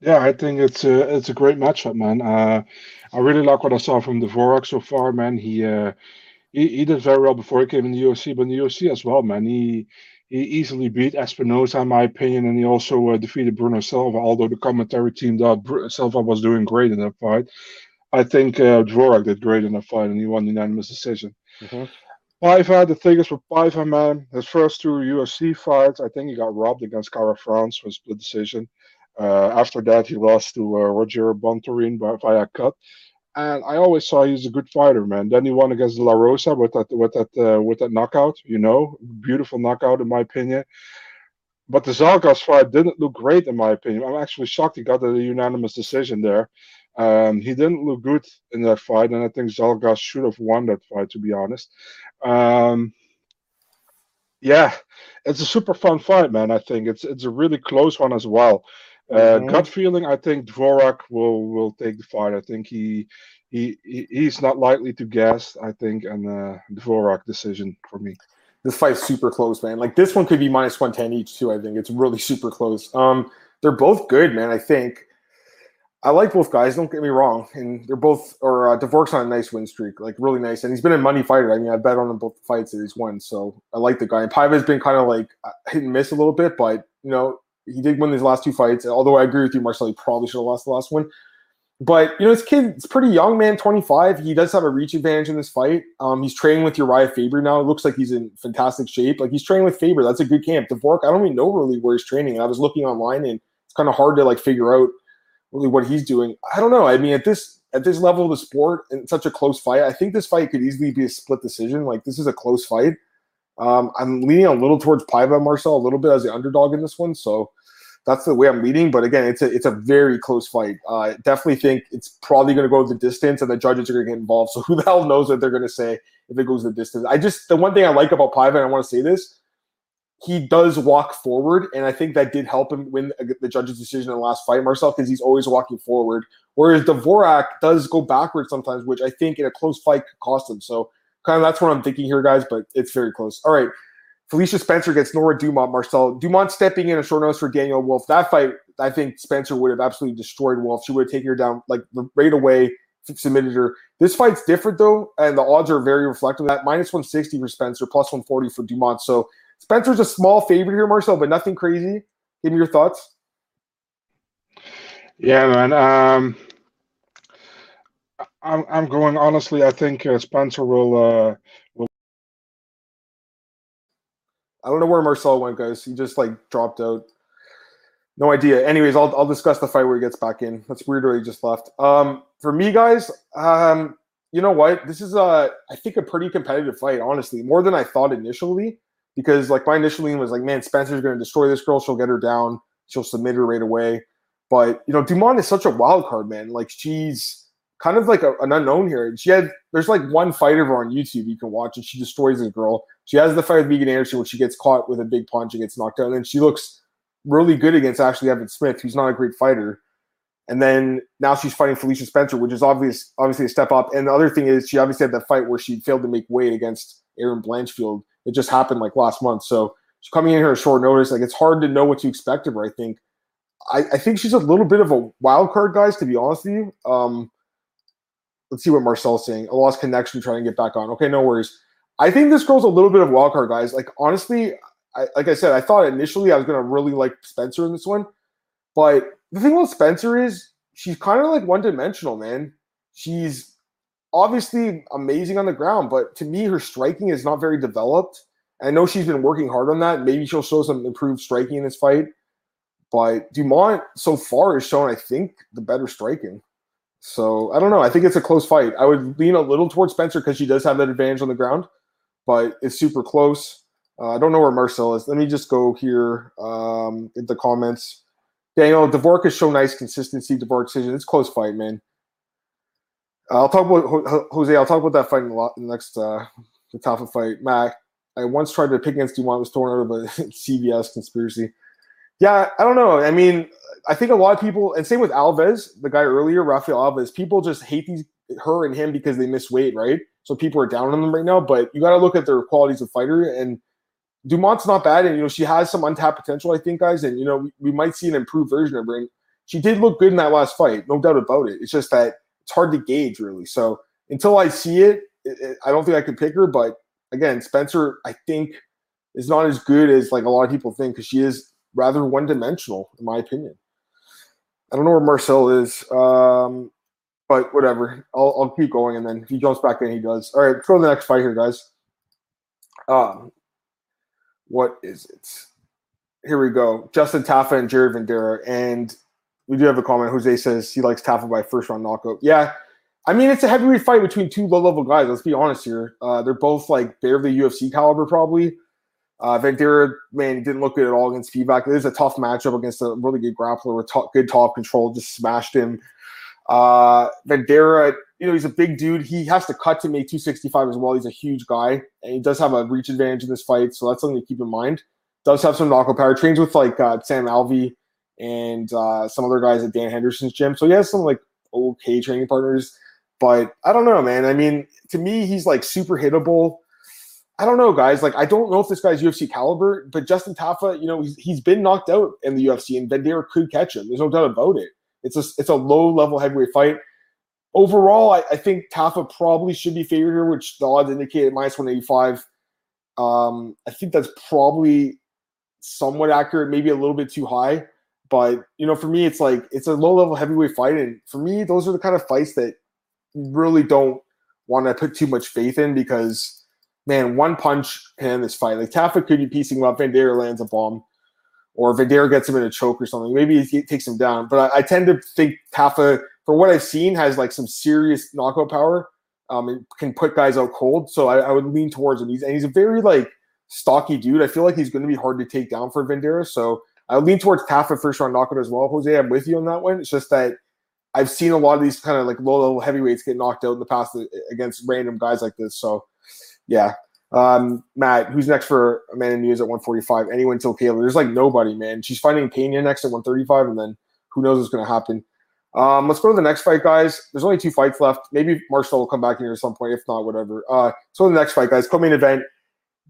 Yeah, I think it's a it's a great matchup, man. Uh, I really like what I saw from Dvorak so far, man. He, uh, he he did very well before he came in the UFC, but in the UFC as well, man. He he easily beat Espinosa, in my opinion, and he also uh, defeated Bruno Silva. Although the commentary team thought Silva was doing great in that fight, I think uh, Dvorak did great in that fight, and he won the unanimous decision. Mm-hmm. Paiva, the thing is with Paiva, man, his first two UFC fights, I think he got robbed against Kara-France with split decision. Uh, after that, he lost to uh, Roger Bontorin by, via cut. And I always saw he's a good fighter, man. Then he won against La Rosa with that with that uh, with that knockout. You know, beautiful knockout in my opinion. But the Zhalgas fight didn't look great in my opinion. I'm actually shocked he got a unanimous decision there. Um, he didn't look good in that fight, and I think Zhalgas should have won that fight, to be honest. Um, yeah, it's a super fun fight, man. I think it's it's a really close one as well. Uh, mm-hmm. Gut feeling, I think Dvorak will will take the fight. I think he he, he's not likely to guess. I think, and uh, Dvorak decision for me. This fight's super close, man. Like this one could be minus one ten each too. I think it's really super close. Um, they're both good, man. I think. I like both guys. Don't get me wrong, and they're both. Or uh, Dvorak's on a nice win streak, like really nice, and he's been a money fighter. I mean, I bet on them both fights that he's won, so I like the guy. And Paiva's been kind of like uh, hit and miss a little bit, but you know, he did win his last two fights. Although I agree with you, Marcel, he probably should have lost the last one. But you know, this kid, it's pretty young, man, 25. He does have a reach advantage in this fight. Um, he's training with Uriah Faber now. It looks like he's in fantastic shape. Like he's training with Faber. That's a good camp. Dvorak, I don't even know really where he's training. I was looking online, and it's kind of hard to like figure out really what he's doing. I don't know. I mean, at this at this level of the sport and such a close fight, I think this fight could easily be a split decision. Like this is a close fight. Um, I'm leaning a little towards Paiva Marcel a little bit as the underdog in this one. So that's the way I'm leading. But again, it's a it's a very close fight. Uh, I definitely think it's probably going to go the distance, and the judges are going to get involved. So who the hell knows what they're going to say if it goes the distance? I just the one thing I like about Paiva, and I want to say this, he does walk forward, and I think that did help him win the judge's decision in the last fight, Marcel, because he's always walking forward. Whereas Dvorak does go backwards sometimes, which I think in a close fight could cost him. So kind of that's what I'm thinking here, guys. But it's very close. All right. Felicia Spencer gets Norma Dumont Marcel. Dumont stepping in a short notice for Danyelle Wolf. That fight, I think Spencer would have absolutely destroyed Wolf. She would have taken her down like right away, submitted her. This fight's different though, and the odds are very reflective of that. Minus 160 for Spencer, plus 140 for Dumont. So Spencer's a small favorite here, Marcel, but nothing crazy. Give me your thoughts. Yeah, man. Um, I'm I'm going honestly. I think uh, Spencer will uh, I don't know where Marcel went, guys. He just like dropped out. No idea. Anyways, I'll, I'll discuss the fight where he gets back in. That's weird where he just left. Um, for me, guys, um, you know what? This is a, I think, a pretty competitive fight. Honestly, more than I thought initially. Because like my initial lean was like, man, Spencer's going to destroy this girl. She'll get her down. She'll submit her right away. But you know, Dumont is such a wild card, man. Like she's kind of like a, an unknown here. She had there's like one fight of her on YouTube you can watch, and she destroys this girl. She has the fight with Megan Anderson when she gets caught with a big punch and gets knocked out, and then she looks really good against Ashlee Evans-Smith, who's not a great fighter. And then now she's fighting Felicia Spencer, which is obvious, obviously a step up. And the other thing is, she obviously had that fight where she failed to make weight against Erin Blanchfield. It just happened like last month. So she's coming in here at short notice. Like it's hard to know what to expect of her. I think. I, I think she's a little bit of a wild card, guys. To be honest with you. Um, let's see what Marcel's saying. A lost connection, trying to get back on. Okay, no worries. I think this girl's a little bit of wild card, guys. Like honestly, I, like I said, I thought initially I was gonna really like Spencer in this one, but the thing with Spencer is she's kind of like one dimensional, man. She's obviously amazing on the ground, but to me, her striking is not very developed. I know she's been working hard on that. Maybe she'll show some improved striking in this fight. But Dumont so far has shown, I think, the better striking. So I don't know. I think it's a close fight. I would lean a little towards Spencer because she does have that advantage on the ground, but it's super close. Uh, I don't know where Marcel is. Let me just go here um, in the comments. Daniel Dvorak has shown nice consistency. Dvorak decision. It's close fight, man. I'll talk about Jose. I'll talk about that fight in the next uh, the Tafa fight. Mac, I once tried to pick against Dumont. Was torn out of a CBS conspiracy. Yeah, I don't know. I mean, I think a lot of people, and same with Alves, the guy earlier, Rafael Alves. People just hate these her and him because they miss weight, right? So people are down on them right now. But you got to look at their qualities of fighter, and Dumont's not bad, and you know she has some untapped potential, I think, guys. And you know we, we might see an improved version of her. And she did look good in that last fight, no doubt about it. It's just that it's hard to gauge, really. So until I see it, it, it I don't think I can pick her. But again, Spencer, I think, is not as good as like a lot of people think because she is rather one dimensional, in my opinion. I don't know where Marcel is, um, but whatever. I'll, I'll keep going, and then if he jumps back in, he does. All right, to the next fight here, guys. Um, what is it? Here we go. Justin Tafa and Jared Vanderaa. And we do have a comment. Jose says he likes Tafa by first round knockout. Yeah. I mean, it's a heavyweight fight between two low level guys. Let's be honest here. Uh, they're both like barely UFC caliber, probably. Uh, Vanderaa, man, didn't look good at all against Spivak. It is a tough matchup against a really good grappler with good top control. Just smashed him. Uh, Vanderaa, you know, he's a big dude. He has to cut to make 265 as well. He's a huge guy, and he does have a reach advantage in this fight, so that's something to keep in mind. Does have some knockout power. Trains with like uh, Sam Alvey and uh, some other guys at Dan Henderson's gym, so he has some like okay training partners. But I don't know, man. I mean, to me, he's like super hittable. I don't know, guys. Like, I don't know if this guy's UFC caliber, but Justin Tafa, you know, he's, he's been knocked out in the UFC, and Vanderaa could catch him. There's no doubt about it. It's a it's a low level heavyweight fight. Overall, I, I think Tafa probably should be favored here, which the odds indicate minus 185. Um, I think that's probably somewhat accurate, maybe a little bit too high. But you know, for me, it's like it's a low level heavyweight fight, and for me, those are the kind of fights that really don't want to put too much faith in because man, one punch can end this fight. Like Tafa could be piecing him up, Vanderaa lands a bomb or Vanderaa gets him in a choke or something. Maybe he takes him down. But I, I tend to think Tafa, for what I've seen, has like some serious knockout power. Um, and can put guys out cold. So I, I, would lean towards him. He's and he's a very like stocky dude. I feel like he's going to be hard to take down for Vanderaa. So I lean towards Tafa first round knockout as well. Jose, I'm with you on that one. It's just that I've seen a lot of these kind of like low level heavyweights get knocked out in the past against random guys like this. So yeah, um, Matt, who's next for Amanda Nunes at 145? Anyone till Kayla? There's like nobody, man. She's fighting Pena next at 135, and then who knows what's going to happen. Um, let's go to the next fight, guys. There's only two fights left. Maybe Marshall will come back in here at some point. If not, whatever. Uh, so the next fight, guys. Co-main event: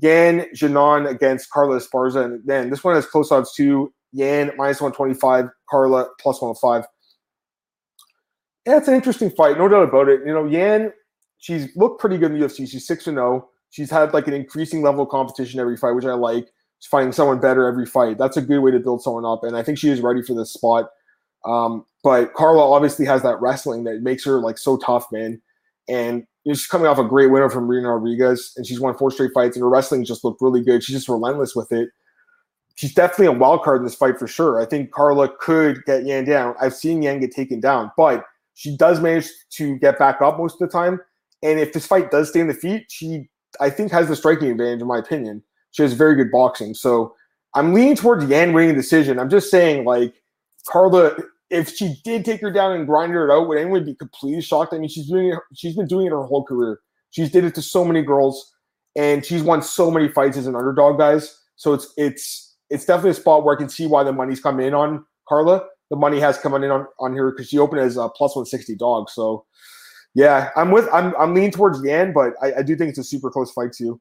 Yan Xiaonan against Carla Esparza. And then this one has close odds too. Yan minus 125, Carla plus 105. Yeah, it's an interesting fight, no doubt about it. You know, Yan, she's looked pretty good in the UFC. She's six and zero. Oh. She's had like an increasing level of competition every fight, which I like. She's finding someone better every fight. That's a good way to build someone up, and I think she is ready for this spot. Um, but Carla obviously has that wrestling that makes her like so tough, man. And you know, she's coming off a great winner from Marina Rodriguez, and she's won four straight fights, and her wrestling just looked really good. She's just relentless with it. She's definitely a wild card in this fight for sure. I think Carla could get Yan down. I've seen Yan get taken down, but she does manage to get back up most of the time And if this fight does stay in the feet, she I think has the striking advantage in my opinion. She has very good boxing. So I'm leaning towards Yan winning the decision. I'm just saying, like, Carla, if she did take her down and grind her out, would anyone be completely shocked? I mean, she's doing it, she's been doing it her whole career. She's did it to so many girls, and she's won so many fights as an underdog, guys. So it's it's it's definitely a spot where I can see why the money's coming in on Carla. The money has come in on, on her because she opened as a plus 160 dog. So yeah, I'm with I'm I'm leaning towards end, but I, I do think it's a super close fight too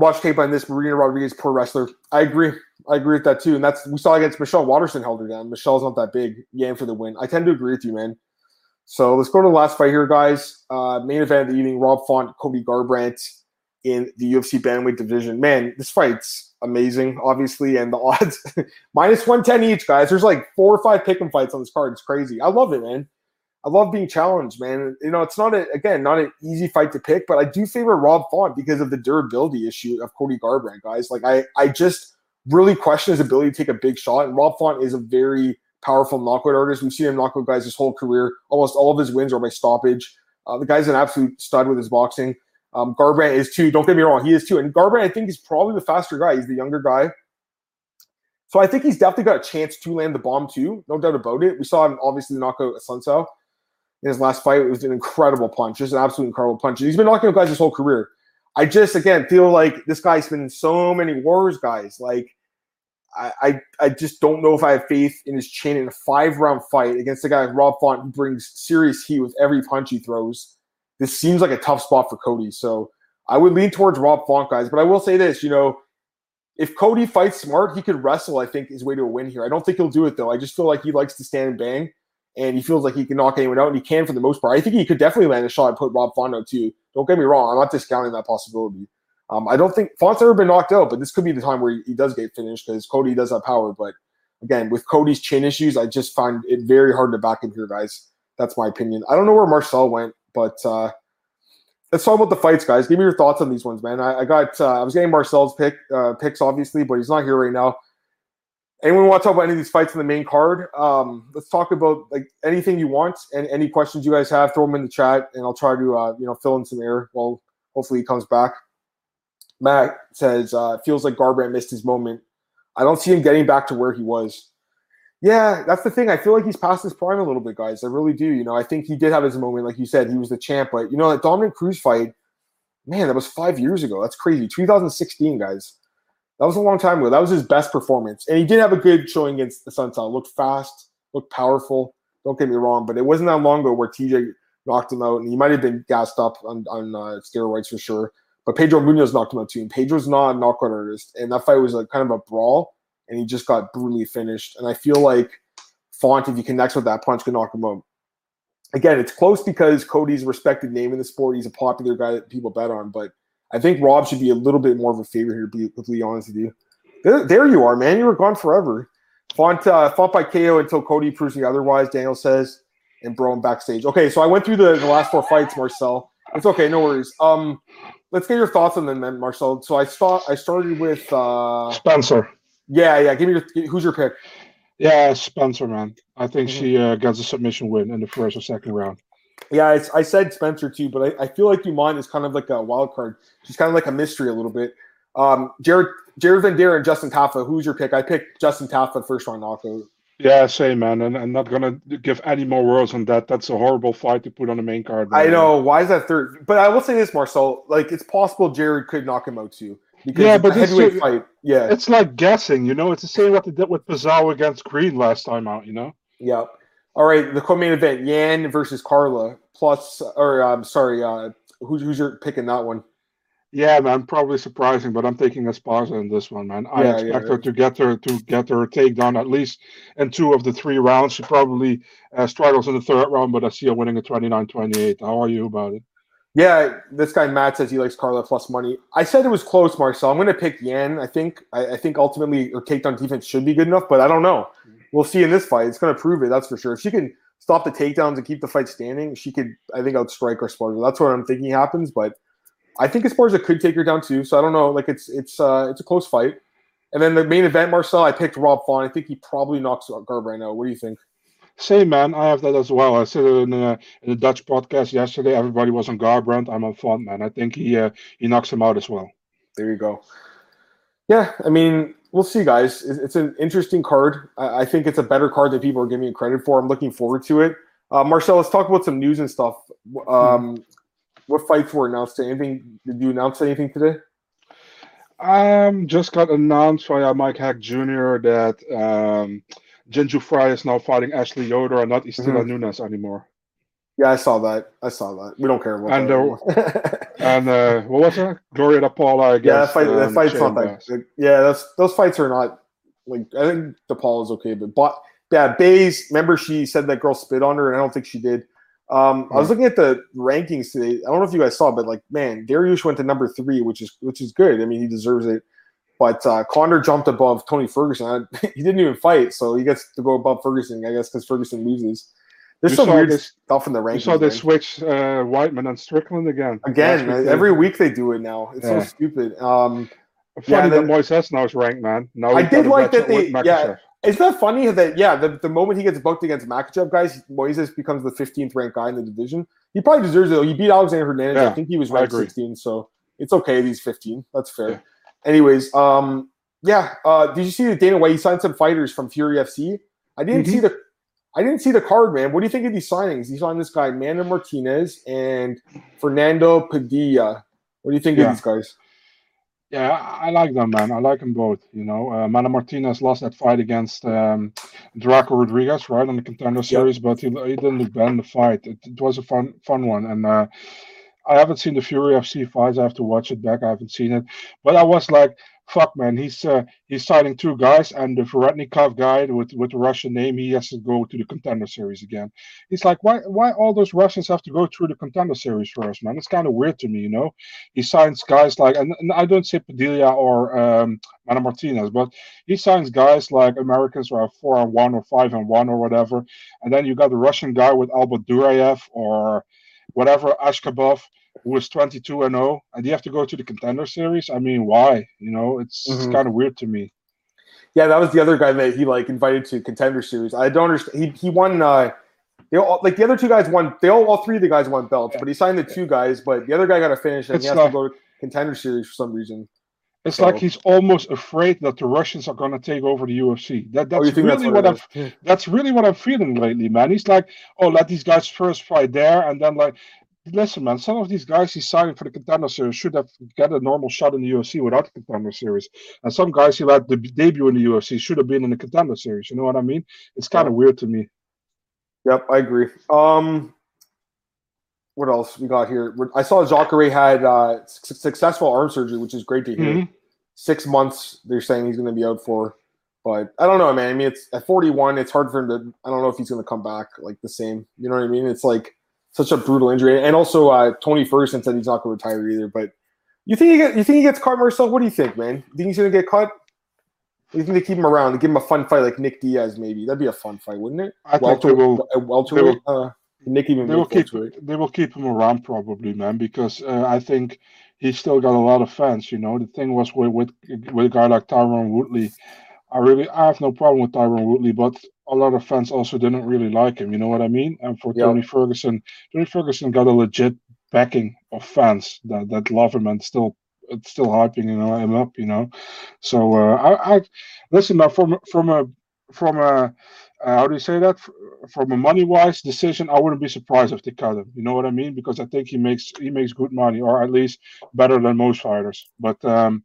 watch tape on this. Marina Rodriguez, poor wrestler. I agree. I agree with that too. And that's we saw against Michelle Waterson held her down. Michelle's not that big. Yan for the win. I tend to agree with you, man. So let's go to the last fight here, guys. Uh, main event of the evening: Rob Font, Cody Garbrandt in the UFC bantamweight division. Man, this fight's amazing, obviously, and the odds minus one ten each, guys. There's like four or five pick'em fights on this card. It's crazy. I love it, man. I love being challenged, man. You know, it's not a again not an easy fight to pick, but I do favor Rob Font because of the durability issue of Cody Garbrandt, guys. Like I I just really question his ability to take a big shot. And Rob Font is a very powerful knockout artist. We've seen him knock out guys his whole career. Almost all of his wins are by stoppage. Uh, the guy's an absolute stud with his boxing. Um, Garbrandt is too. Don't get me wrong, he is too. And Garbrandt, I think, is probably the faster guy. He's the younger guy. So I think he's definitely got a chance to land the bomb too, no doubt about it. We saw him obviously knock out Assunção in his last fight. It was an incredible punch, just an absolute incredible punch. He's been knocking out guys his whole career. I just again feel like this guy's been in so many wars, guys. Like I, I, I just don't know if I have faith in his chin in a five round fight against a guy like Rob Font who brings serious heat with every punch he throws. This seems like a tough spot for Cody. So I would lean towards Rob Font, guys. But I will say this, you know, if Cody fights smart, he could wrestle, I think, his way to a win here. I don't think he'll do it though. I just feel like he likes to stand and bang and he feels like he can knock anyone out, and he can for the most part. I think he could definitely land a shot and put Rob Font out too. Don't get me wrong; I'm not discounting that possibility. Um, I don't think Font's ever been knocked out, but this could be the time where he, does get finished because Cody does have power. But again, with Cody's chin issues, I just find it very hard to back him here, guys. That's my opinion. I don't know where Marcel went, but uh, let's talk about the fights, guys. Give me your thoughts on these ones, man. I, I got uh, I was getting Marcel's pick uh, picks obviously, but he's not here right now anyone want to talk about any of these fights in the main card? Um, let's talk about like anything you want and any questions you guys have. Throw them in the chat, and I'll try to uh, you know fill in some air. Well, hopefully he comes back. Matt says uh, feels like Garbrandt missed his moment. I don't see him getting back to where he was. Yeah, that's the thing. I feel like he's past his prime a little bit, guys. I really do. You know, I think he did have his moment, like you said, he was the champ. But you know, that Dominick Cruz fight, man, that was five years ago. That's crazy. 2016, guys. That was a long time ago. That was his best performance, and he did have a good showing against the Assunção. Looked fast, looked powerful. Don't get me wrong, but it wasn't that long ago where TJ knocked him out, and he might have been gassed up on, on uh, steroids for sure. But Pedro Munhoz knocked him out too, and Pedro's not a knockout artist, and that fight was a kind of a brawl, and he just got brutally finished. And I feel like Font, if he connects with that punch, can knock him out. Again, it's close because Cody's respected name in the sport. He's a popular guy that people bet on, but I think Rob should be a little bit more of a favorite here, to be completely honest with you. There, there you are, man. You were gone forever. Font, uh, font by KO until Cody proves me otherwise, Daniel says, and bro, I'm backstage. Okay, so I went through the, the last four fights, Marcel. It's okay, no worries. Um, let's get your thoughts on them, then, Marcel. So I start. I started with uh, Spencer. Yeah, yeah. Give me your. Who's your pick? Yeah, Spencer, man. I think mm-hmm. she uh, gets a submission win in the first or second round. Yeah, I said Spencer too, but I, I feel like Dumont is kind of like a wild card. She's kind of like a mystery a little bit. Um, Jared Jared Vanderaa and Justin Tafa. Who's your pick? I picked Justin Tafa first round knockout. Yeah, same man, and I'm not gonna give any more words on that. That's a horrible fight to put on the main card. Man. I know. Why is that third? But I will say this, Marcel. Like it's possible Jared could knock him out too. Because yeah, but it's heavyweight fight. Yeah, it's like guessing. You know, it's the same what they did with Pizarro against Green last time out. You know. Yep. All right, the co-main event: Yan versus Carla. Plus, or I'm um, sorry, uh, who's who's your picking that one? Yeah, man, I'm probably surprising, but I'm taking Esparza in this one, man. I yeah, expect yeah, her to get her to get her takedown at least in two of the three rounds. She probably uh, struggles in the third round, but I see her winning a 29-28. How are you about it? Yeah, this guy Matt says he likes Carla plus money. I said it was close, Marcel. I'm going to pick Yan. I think I, I, think ultimately her takedown defense should be good enough, but I don't know. We'll see in this fight. It's going to prove it. That's for sure. If she can stop the takedowns and keep the fight standing, she could, I think, outstrike Esparza. That's what I'm thinking happens. But I think Esparza could take her down too. So I don't know. Like it's it's uh, it's a close fight. And then the main event, Marcel, I picked Rob Font. I think he probably knocks Garbrandt out. What do you think? Same man, I have that as well. I said it in a, in a Dutch podcast yesterday. Everybody was on Garbrandt. I'm on Font, man. I think he uh, he knocks him out as well. There you go. Yeah, I mean, we'll see, guys. It's, an interesting card. I, think it's a better card than people are giving it credit for. I'm looking forward to it. Uh, Marcel, let's talk about some news and stuff. Um, hmm. What fights were announced? Anything? Did you announce anything today? Um, just got announced via Mike Heck Jr. that um, Jinh Yu Frey is now fighting Ashley Yoder and not Istela mm-hmm. Nunes anymore. Yeah, I saw that. I saw that. We don't care about and, that. Uh, and uh, what was it? Gloria DePaula against. Yeah, that fight. Um, that fight's not that. Yeah, that's those fights are not like. I think DePaula is okay, but but yeah, Bays. Remember, she said that girl spit on her, and I don't think she did. Um, I was looking at the rankings today. I don't know if you guys saw, but like, man, Dariush went to number three, which is which is good. I mean, he deserves it. But uh, Conor jumped above Tony Ferguson. he didn't even fight, so he gets to go above Ferguson, I guess, because Ferguson loses. There's you some weird this, stuff in the rankings. You saw they switch uh, Weidman and Strickland again. Again, every week they do it now. It's yeah. so stupid. Um, Funny yeah, that Moises now is ranked, man. Now I did like that they. Yeah, it's not funny that yeah, the, the moment he gets booked against Makhachev, guys, Moises becomes the 15th ranked guy in the division. He probably deserves it. Though. He beat Alexander Hernandez. Yeah, I think he was ranked 16, so it's okay. He's 15. That's fair. Yeah. Anyways, um, yeah. Uh, did you see the Dana White? He signed some fighters from Fury FC. I didn't mm-hmm. see the I didn't see the card, man. What do you think of these signings? He signed this guy, Amanda Martinez and Fernando Padilla. What do you think yeah. of these guys? Yeah, I like them, man. I like them both. You know, uh, Amanda Martinez lost that fight against um, Drako Rodriguez, right, on the contender series, but he, he didn't look bad in the fight. It, it was a fun, fun one, and uh, I haven't seen the Fury FC fights. I have to watch it back. I haven't seen it, but I was like, fuck, man, he's uh, he's signing two guys, and the Varetnikov guy with with the Russian name, he has to go to the contender series again. He's like, why why all those Russians have to go through the contender series first, man? It's kind of weird to me, you know. He signs guys like, and, and I don't say Padilla or um, Mana Martinez, but he signs guys like Americans are four and one or five and one or whatever, and then you got the Russian guy with Albert Duraev or whatever Ashkabov who is 22 and 0 and you have to go to the contender series i mean why you know it's, mm-hmm. it's kind of weird to me yeah that was the other guy that he like invited to contender series i don't understand he, he won uh they all, like the other two guys won they all, all three of the guys won belts yeah. but he signed the two guys but the other guy got a finish and it's he has to go to contender series for some reason it's so. like he's almost afraid that the Russians are going to take over the UFC. That oh, that's oh, really what, what I'm. That's really what I'm feeling lately, man. He's like, oh, let these guys first fight there, and then like listen, man, some of these guys he's signing for the contender series should have got a normal shot in the UFC without the contender series. And some guys he had the debut in the UFC should have been in the contender series. You know what I mean? It's kind of weird to me. Yep, I agree. Um, what else we got here? I saw Jacare had uh, successful arm surgery, which is great to hear. Mm-hmm. Six months, they're saying he's going to be out for. But I don't know, man. I mean, it's at 41. It's hard for him to. I don't know if he's going to come back like the same. You know what I mean? It's like such a brutal injury. And also, uh, Tony Ferguson said he's not going to retire either. But you think he get, you think he gets caught, Marcel? What do you think, man? You think he's going to get caught? You think they keep him around, give him a fun fight like Nick Diaz, maybe that'd be a fun fight, wouldn't it? I think they will. Welterweight, they will, uh, Nick even they will keep they will keep him around probably, man, because uh, I think he's still got a lot of fans. You know, the thing was with with, with a guy like Tyron Woodley. I really I have no problem with Tyron Woodley, but a lot of fans also didn't really like him. You know what I mean? And for. Tony Ferguson, Tony Ferguson got a legit backing of fans that, that love him and still still hyping you know, him up. You know, so uh, I, I listen. Now from from a from a uh, how do you say that? From a money wise decision, I wouldn't be surprised if they cut him. You know what I mean? Because I think he makes he makes good money, or at least better than most fighters. But um,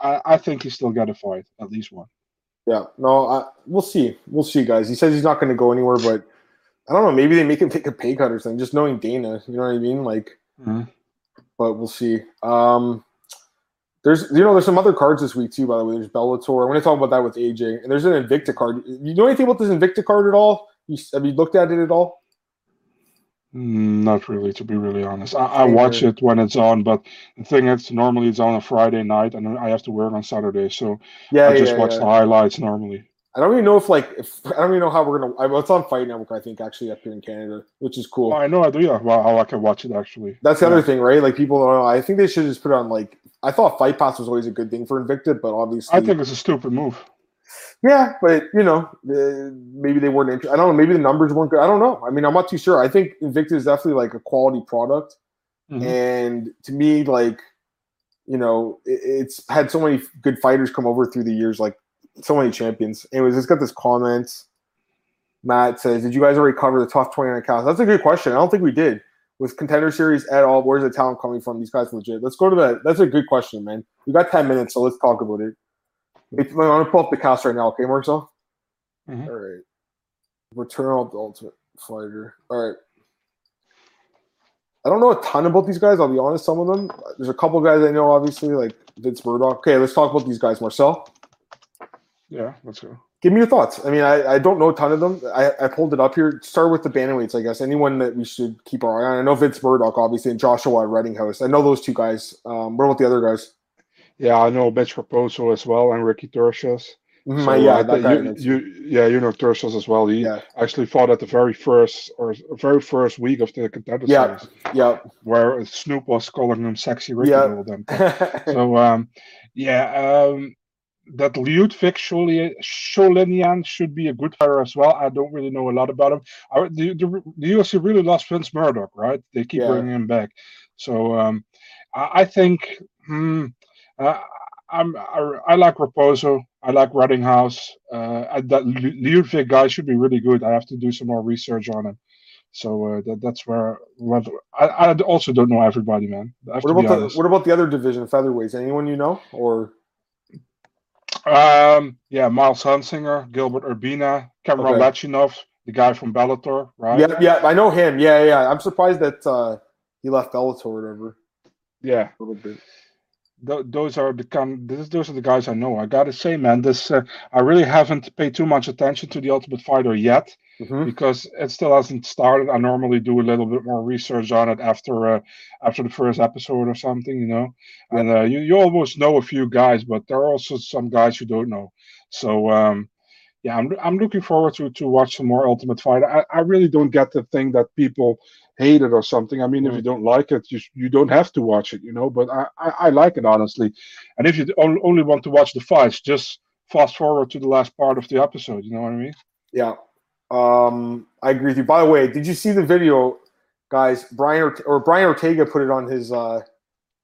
I, I think he still got a fight, at least one. Yeah, no, I, we'll see. We'll see, guys. He says he's not going to go anywhere, but I don't know. Maybe they make him take a pay cut or something. Just knowing Dana, you know what I mean? Like, mm-hmm. but we'll see. Um, there's, you know, there's some other cards this week too. By the way, there's Bellator. I'm going to talk about that with AJ, and there's an Invicta card. You know anything about this Invicta card at all? You, have you looked at it at all? Not really, to be really honest. I, I watch it when it's on, but the thing is, normally it's on a Friday night, and I have to work on Saturday, so yeah, I just yeah, watch yeah. the highlights normally. I don't even know if like if I don't even know how we're gonna. Well, it's on Fight Network, I think, actually up here in Canada, which is cool. Oh, I know, I do. Yeah, well, how I can watch it actually. That's the other thing, right? Like people don't know. I think they should just put it on like. I thought Fight Pass was always a good thing for Invicta, but obviously, I think it's a stupid move. Yeah, but you know, uh, maybe they weren't. Inter- I don't know. Maybe the numbers weren't good. I don't know. I mean, I'm not too sure. I think Invicta is definitely like a quality product, mm-hmm. and to me, like, you know, it, it's had so many good fighters come over through the years, like so many champions. Anyways, it's got this comment. Matt says, "Did you guys already cover the top 29 accounts?" That's a good question. I don't think we did. With contender series at all, where's the talent coming from? These guys legit. Let's go to that. That's a good question, man. We got 10 minutes, so let's talk about it. I'm going to pull up the cast right now, okay, Marcel? Mm-hmm. All right. Return of the Ultimate Fighter. All right. I don't know a ton about these guys. I'll be honest. Some of them. There's a couple guys I know, obviously, like Vince Murdock. Okay, let's talk about these guys, Marcel. Yeah, let's go. Give me your thoughts. I mean, I, I don't know a ton of them. I, I pulled it up here. Start with the bantamweights, I guess. Anyone that we should keep our eye on. I know Vince Murdock, obviously, and Joshua Rettinghouse. I know those two guys. Um, what about the other guys? Yeah, I know Mitch Raposo as well and Ricky Turcios. Mm-hmm. So, yeah, you, you, yeah, you know Turcios as well. He yeah. actually fought at the very first or very first week of the contender yeah. series. Yeah, where Snoop was calling him "sexy Ricky" yeah. all them. so, um, yeah, um, that Ludwig Sholinian should be a good fighter as well. I don't really know a lot about him. I, the, the, the UFC really lost Vince Murdock, right? They keep yeah. bringing him back. So um, I, I, think. Hmm, uh, I'm, I, I, like Raposo. I like Rettinghouse. Uh, that Ludwig guy should be really good. I have to do some more research on him. So uh, that, that's where what I, I also don't know everybody, man. What about the what about the other division, featherweights? Anyone you know or? Um, yeah, Miles Hunsinger, Gilbert Urbina, Cameron okay. Lachinov, the guy from Bellator, right? Yeah, yeah, I know him. Yeah, yeah. I'm surprised that uh, he left Bellator or whatever. Yeah, a little bit th- those are the kind this, those are the guys I know. I gotta say, man, this uh, I really haven't paid too much attention to the Ultimate Fighter yet mm-hmm. because it still hasn't started. I normally do a little bit more research on it after uh, after the first episode or something, you know. Yeah. And uh, you you almost know a few guys, but there are also some guys you don't know. So um, yeah, I'm I'm looking forward to to watch some more Ultimate Fighter. I, I really don't get the thing that people hate it or something. I mean, mm. if you don't like it, you you don't have to watch it, you know. But I, I, I like it honestly. And if you only want to watch the fights, just fast forward to the last part of the episode. You know what I mean? Yeah, um, I agree with you. By the way, did you see the video, guys? Brian or, or Brian Ortega put it on his uh,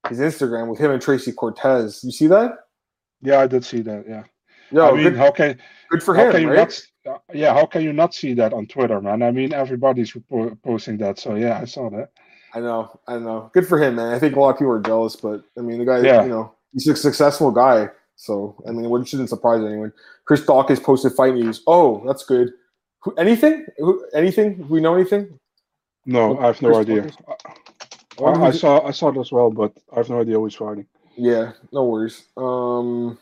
his Instagram with him and Tracy Cortez. You see that? Yeah, I did see that. Yeah. Yeah, I mean, good, how can good for him, right? Not, yeah, how can you not see that on Twitter, man? I mean, everybody's posting that. So yeah, I saw that. I know, I know. Good for him, man. I think a lot of people are jealous, but I mean, the guy, yeah. you know, he's a successful guy. So I mean, it shouldn't surprise anyone. Chris Daukaus posted fight news. Oh, that's good. Who, anything? Who, anything? We know anything? No, I have no Chris idea. I, I, saw I saw it as well, but I have no idea who's fighting. Yeah, no worries. Um,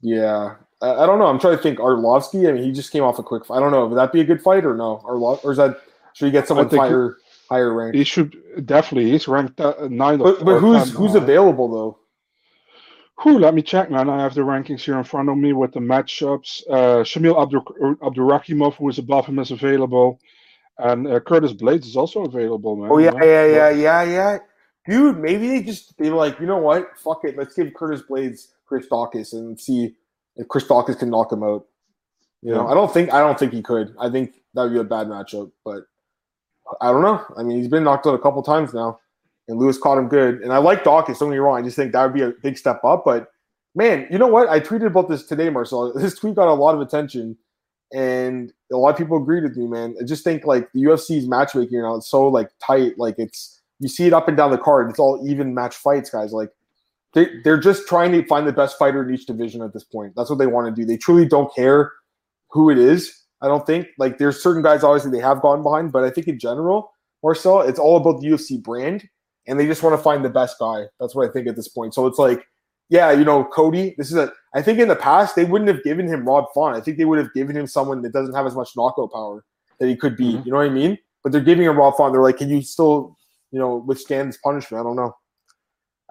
yeah, I, don't know. I'm trying to think. Arlovsky. I mean, he just came off a quick. I don't know. Would that be a good fight or no? Arlo- or is that should he get someone higher he, higher ranked? He should definitely. He's ranked uh, nine. But, but who's who's available though? Who? Let me check, man. I have the rankings here in front of me with the matchups. Uh, Shamil Abdur- Abdurakhimov, who is above him, is available, and uh, Curtis Blaydes is also available, man. Oh yeah, yeah, yeah, yeah, yeah. Dude, maybe they just they were like, you know what? Fuck it, let's give Curtis Blaydes Chris Daukaus and see if Chris Daukaus can knock him out. You know, I don't think I don't think he could. I think that would be a bad matchup, but I don't know. I mean, he's been knocked out a couple times now, and Lewis caught him good. And I like Daukaus. Don't get me wrong. I just think that would be a big step up. But man, you know what? I tweeted about this today, Marcel. This tweet got a lot of attention, and a lot of people agreed with me, man. I just think like the UFC's matchmaking now it's so like tight. Like it's you see it up and down the card. It's all even match fights, guys. Like they, they're just trying to find the best fighter in each division at this point. That's what they want to do. They truly don't care who it is. I don't think like there's certain guys obviously they have gone behind, but I think in general, Marcel, it's all about the UFC brand, and they just want to find the best guy. That's what I think at this point. So it's like, yeah, you know, Cody. This is a. I think in the past they wouldn't have given him Rob Font. I think they would have given him someone that doesn't have as much knockout power that he could be. Mm-hmm. You know what I mean? But they're giving him Rob Font. They're like, can you still, you know, withstand this punishment? I don't know.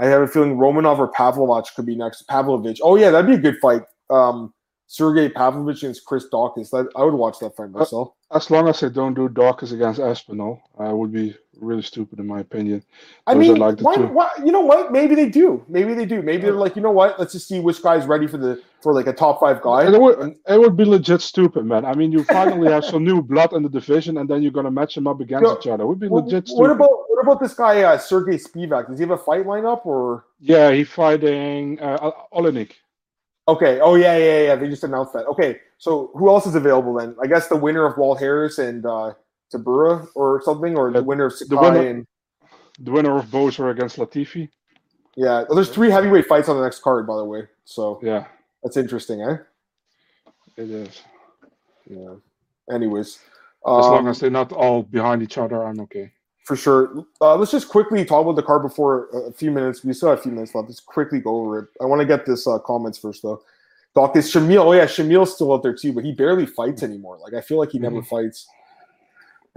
I have a feeling Romanov or Pavlovich could be next. Pavlovich. Oh yeah, that'd be a good fight. Um, Sergey Pavlovich against Chris Daukaus. That I would watch that fight Uh, myself. As long as they don't do Daukaus against Aspinall, I would be really stupid in my opinion. I those mean, like why, why, you know what? Maybe they do. Maybe they do. Maybe they're like, you know what? Let's just see which guy's ready for the for like a top five guy. It, would, it would be legit stupid, man. I mean, you finally have some new blood in the division, and then you're gonna match them up against Yo, each other. It would be What, legit stupid. what about what about this guy uh, Sergey Spivak? Does he have a fight lineup or? Yeah, he fighting uh, Oleinik. Okay. Oh yeah, yeah, yeah. They just announced that. Okay. So who else is available then? I guess the winner of Walt Harris and uh, Tybura or something, or the winner of the winner- and The winner of Boser against Latifi. yeah. Well, there's three heavyweight fights on the next card, by the way. So Yeah, that's interesting, eh? it is. Yeah. Anyways, As um, long as they're not all behind each other, I'm okay. For sure. Uh, let's just quickly talk about the card before uh, a few minutes. We still have a few minutes left. Let's quickly go over it. I want to get this uh, comments first, though. Doc, is Shamil? Oh yeah, Shamil's still out there too, but he barely fights anymore. Like I feel like he never fights.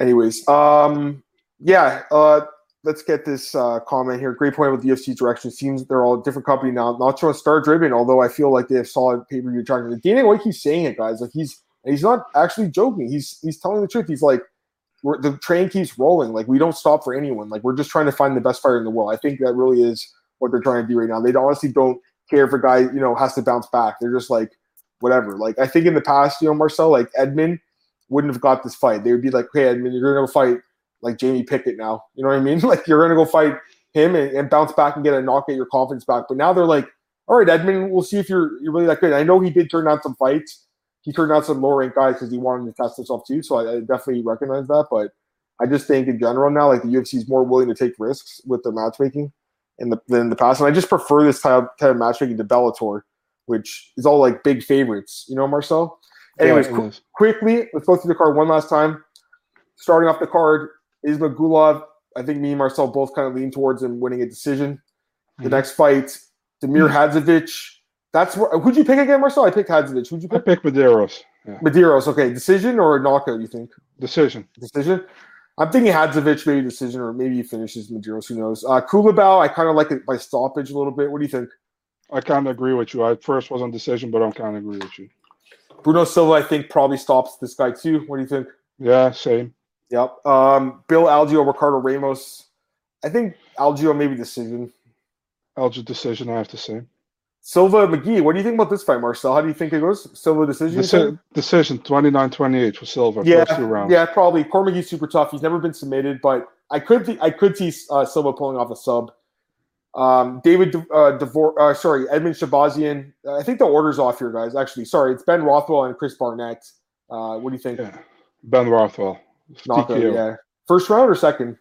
Anyways, um, yeah. Uh, let's get this uh, comment here. Great point with the UFC direction. Seems they're all a different company now, not so star driven. Although I feel like they have solid pay per view attraction. Dana White keeps saying it, guys. Like he's he's not actually joking. He's he's telling the truth. He's like we're, the train keeps rolling. Like we don't stop for anyone. Like we're just trying to find the best fighter in the world. I think that really is what they're trying to do right now. They honestly don't care if a guy you know has to bounce back. They're just like whatever. Like I think in the past, you know, Marcel, like Edmen wouldn't have got this fight. They would be like, hey, Edmen, you're gonna go fight like Jamie Pickett now. You know what I mean? Like you're gonna go fight him and, and bounce back and get a knock, get your confidence back. But now they're like, all right, Edmen, we'll see if you're you're really that good. I know he did turn out some fights. He turned out some lower ranked guys because he wanted to test himself too. So I, I definitely recognize that. But I just think in general now, like the UFC is more willing to take risks with the matchmaking in the than in the past. And I just prefer this type, type of matchmaking to Bellator, which is all like big favorites. You know, Marcel. Anyways, Yeah, qu- quickly, let's go through the card one last time. Starting off the card, Ismagulov. I think me and Marcel both kind of lean towards him winning a decision. The Mhm. next fight, Damir Hadzovic. That's what. Who'd you pick again, Marcel? I picked Hadzovic. Who'd you pick? I pick? pick Medeiros. Yeah. Medeiros. Okay, decision or a knockout? You think Decision. decision? I'm thinking Hadzovic, maybe decision, or maybe he finishes Medeiros. Who knows? Uh, Kulabau, I kind of like it by stoppage a little bit. What do you think? I kind of agree with you. I first was on decision, but I'm kind of agree with you. Bruno Silva, I think probably stops this guy too. What do you think? Yeah, same. Yep. Um, Bill Algeo, Ricardo Ramos. I think Algeo maybe decision. Alger decision, I have to say. Silva McGee. What do you think about this fight, Marcel? How do you think it goes? Silva decision. Deci- decision 29-28 for Silva. Yeah, first two rounds. yeah, probably. Court McGee's super tough. He's never been submitted, but I could th- I could see uh, Silva pulling off a sub. Um, David De- uh, Devor- uh, sorry, Edmen Shahbazyan. I think the order's off here, guys. Actually, sorry, it's Ben Rothwell and Chris Barnett. Uh, what do you think? Yeah. Ben Rothwell. Knockout, TKO. yeah. First round or second?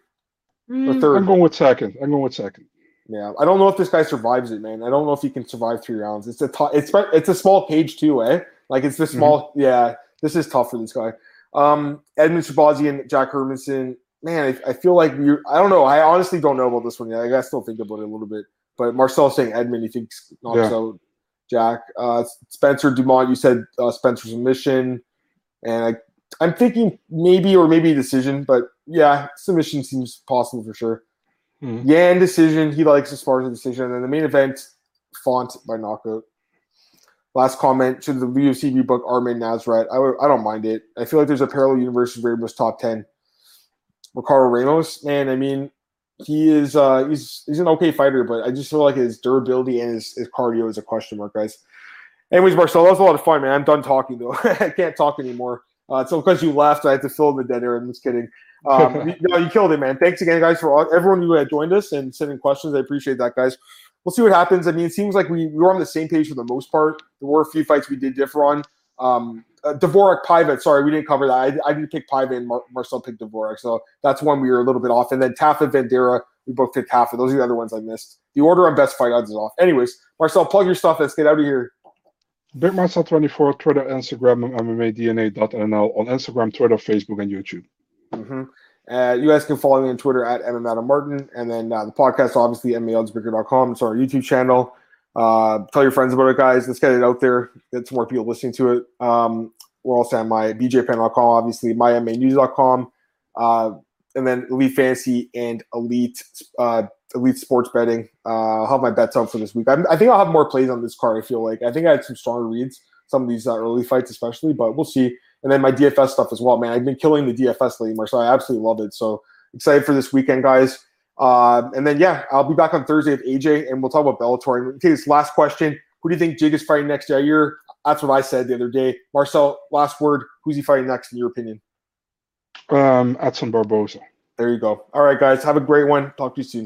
Mm, third? I'm going with second. I'm going with second. Yeah, I don't know if this guy survives it, man. I don't know if he can survive three rounds. It's a t- it's it's a small cage too, eh? Like it's the small. Yeah, this is tough for this guy. Um, Edmen Shahbazyan, Jack Hermansson. Man, I, I feel like you. I don't know. I honestly don't know about this one yet. I gotta still think about it a little bit. But Marcel's saying Edmen. He thinks knocks Yeah. out Jack. Uh, Spencer Dumont. You said uh, Spencer's submission, and I I'm thinking maybe or maybe decision. But yeah, submission seems possible for sure. Mhm. Yan decision. He likes Esparza the decision. And then the main event, Font by knockout. Last comment: Should the UFC rebook Armin Nazrat? I I don't mind it. I feel like there's a parallel universe of Ramos top ten. Ricardo Ramos, man. I mean, he is uh, he's he's an okay fighter, but I just feel like his durability and his, his cardio is a question mark, guys. Anyways, Marcel, that was a lot of fun, man. I'm done talking though. I can't talk anymore. Uh, so because you left, I had to fill in the dead air. I'm just kidding. Um, you, no, you killed it, man. Thanks again, guys, for all, everyone who had joined us and sending questions. I appreciate that, guys. We'll see what happens. I mean, it seems like we, we were on the same page for the most part. There were a few fights we did differ on. Um, uh, Dvorak Paiva, sorry, we didn't cover that. I, I did pick Paiva and Mar- Marcel picked Dvorak, so that's one we were a little bit off. And then Tafa Vanderaa, we both picked Tafa. Those are the other ones I missed. The order on best fight odds is off. Anyways, Marcel, plug your stuff. Let's get out of here. Big Marcel24, Twitter, Instagram, and MMADNA.nl on Instagram, Twitter, Facebook, and YouTube. Hmm Uh, you guys can follow me on Twitter at MM Adam Martin. And then uh, the podcast, obviously, MMAOddsBreaker.com. It's our YouTube channel. Uh, tell your friends about it, guys. Let's get it out there. Get some more people listening to it. Um, we're also at my BJPenn.com, obviously, myMMAnews.com. Uh, and then Elite Fantasy and Elite uh, Elite Sports Betting. Uh, I'll have my bets out for this week. I'm, I think I'll have more plays on this card. I feel like I think I had some stronger reads. some of these uh, early fights, especially. But we'll see. And then my DFS stuff as well, man. I've been killing the DFS lately, Marcel. I absolutely love it. So excited for this weekend, guys. Uh, and then yeah, I'll be back on Thursday with AJ, and we'll talk about Bellator. And take this last question: Who do you think Giga is fighting next year? That's what I said the other day. Marcel, last word: Who's he fighting next, in your opinion? Um, Edson Barboza. There you go. All right, guys. Have a great one. Talk to you soon.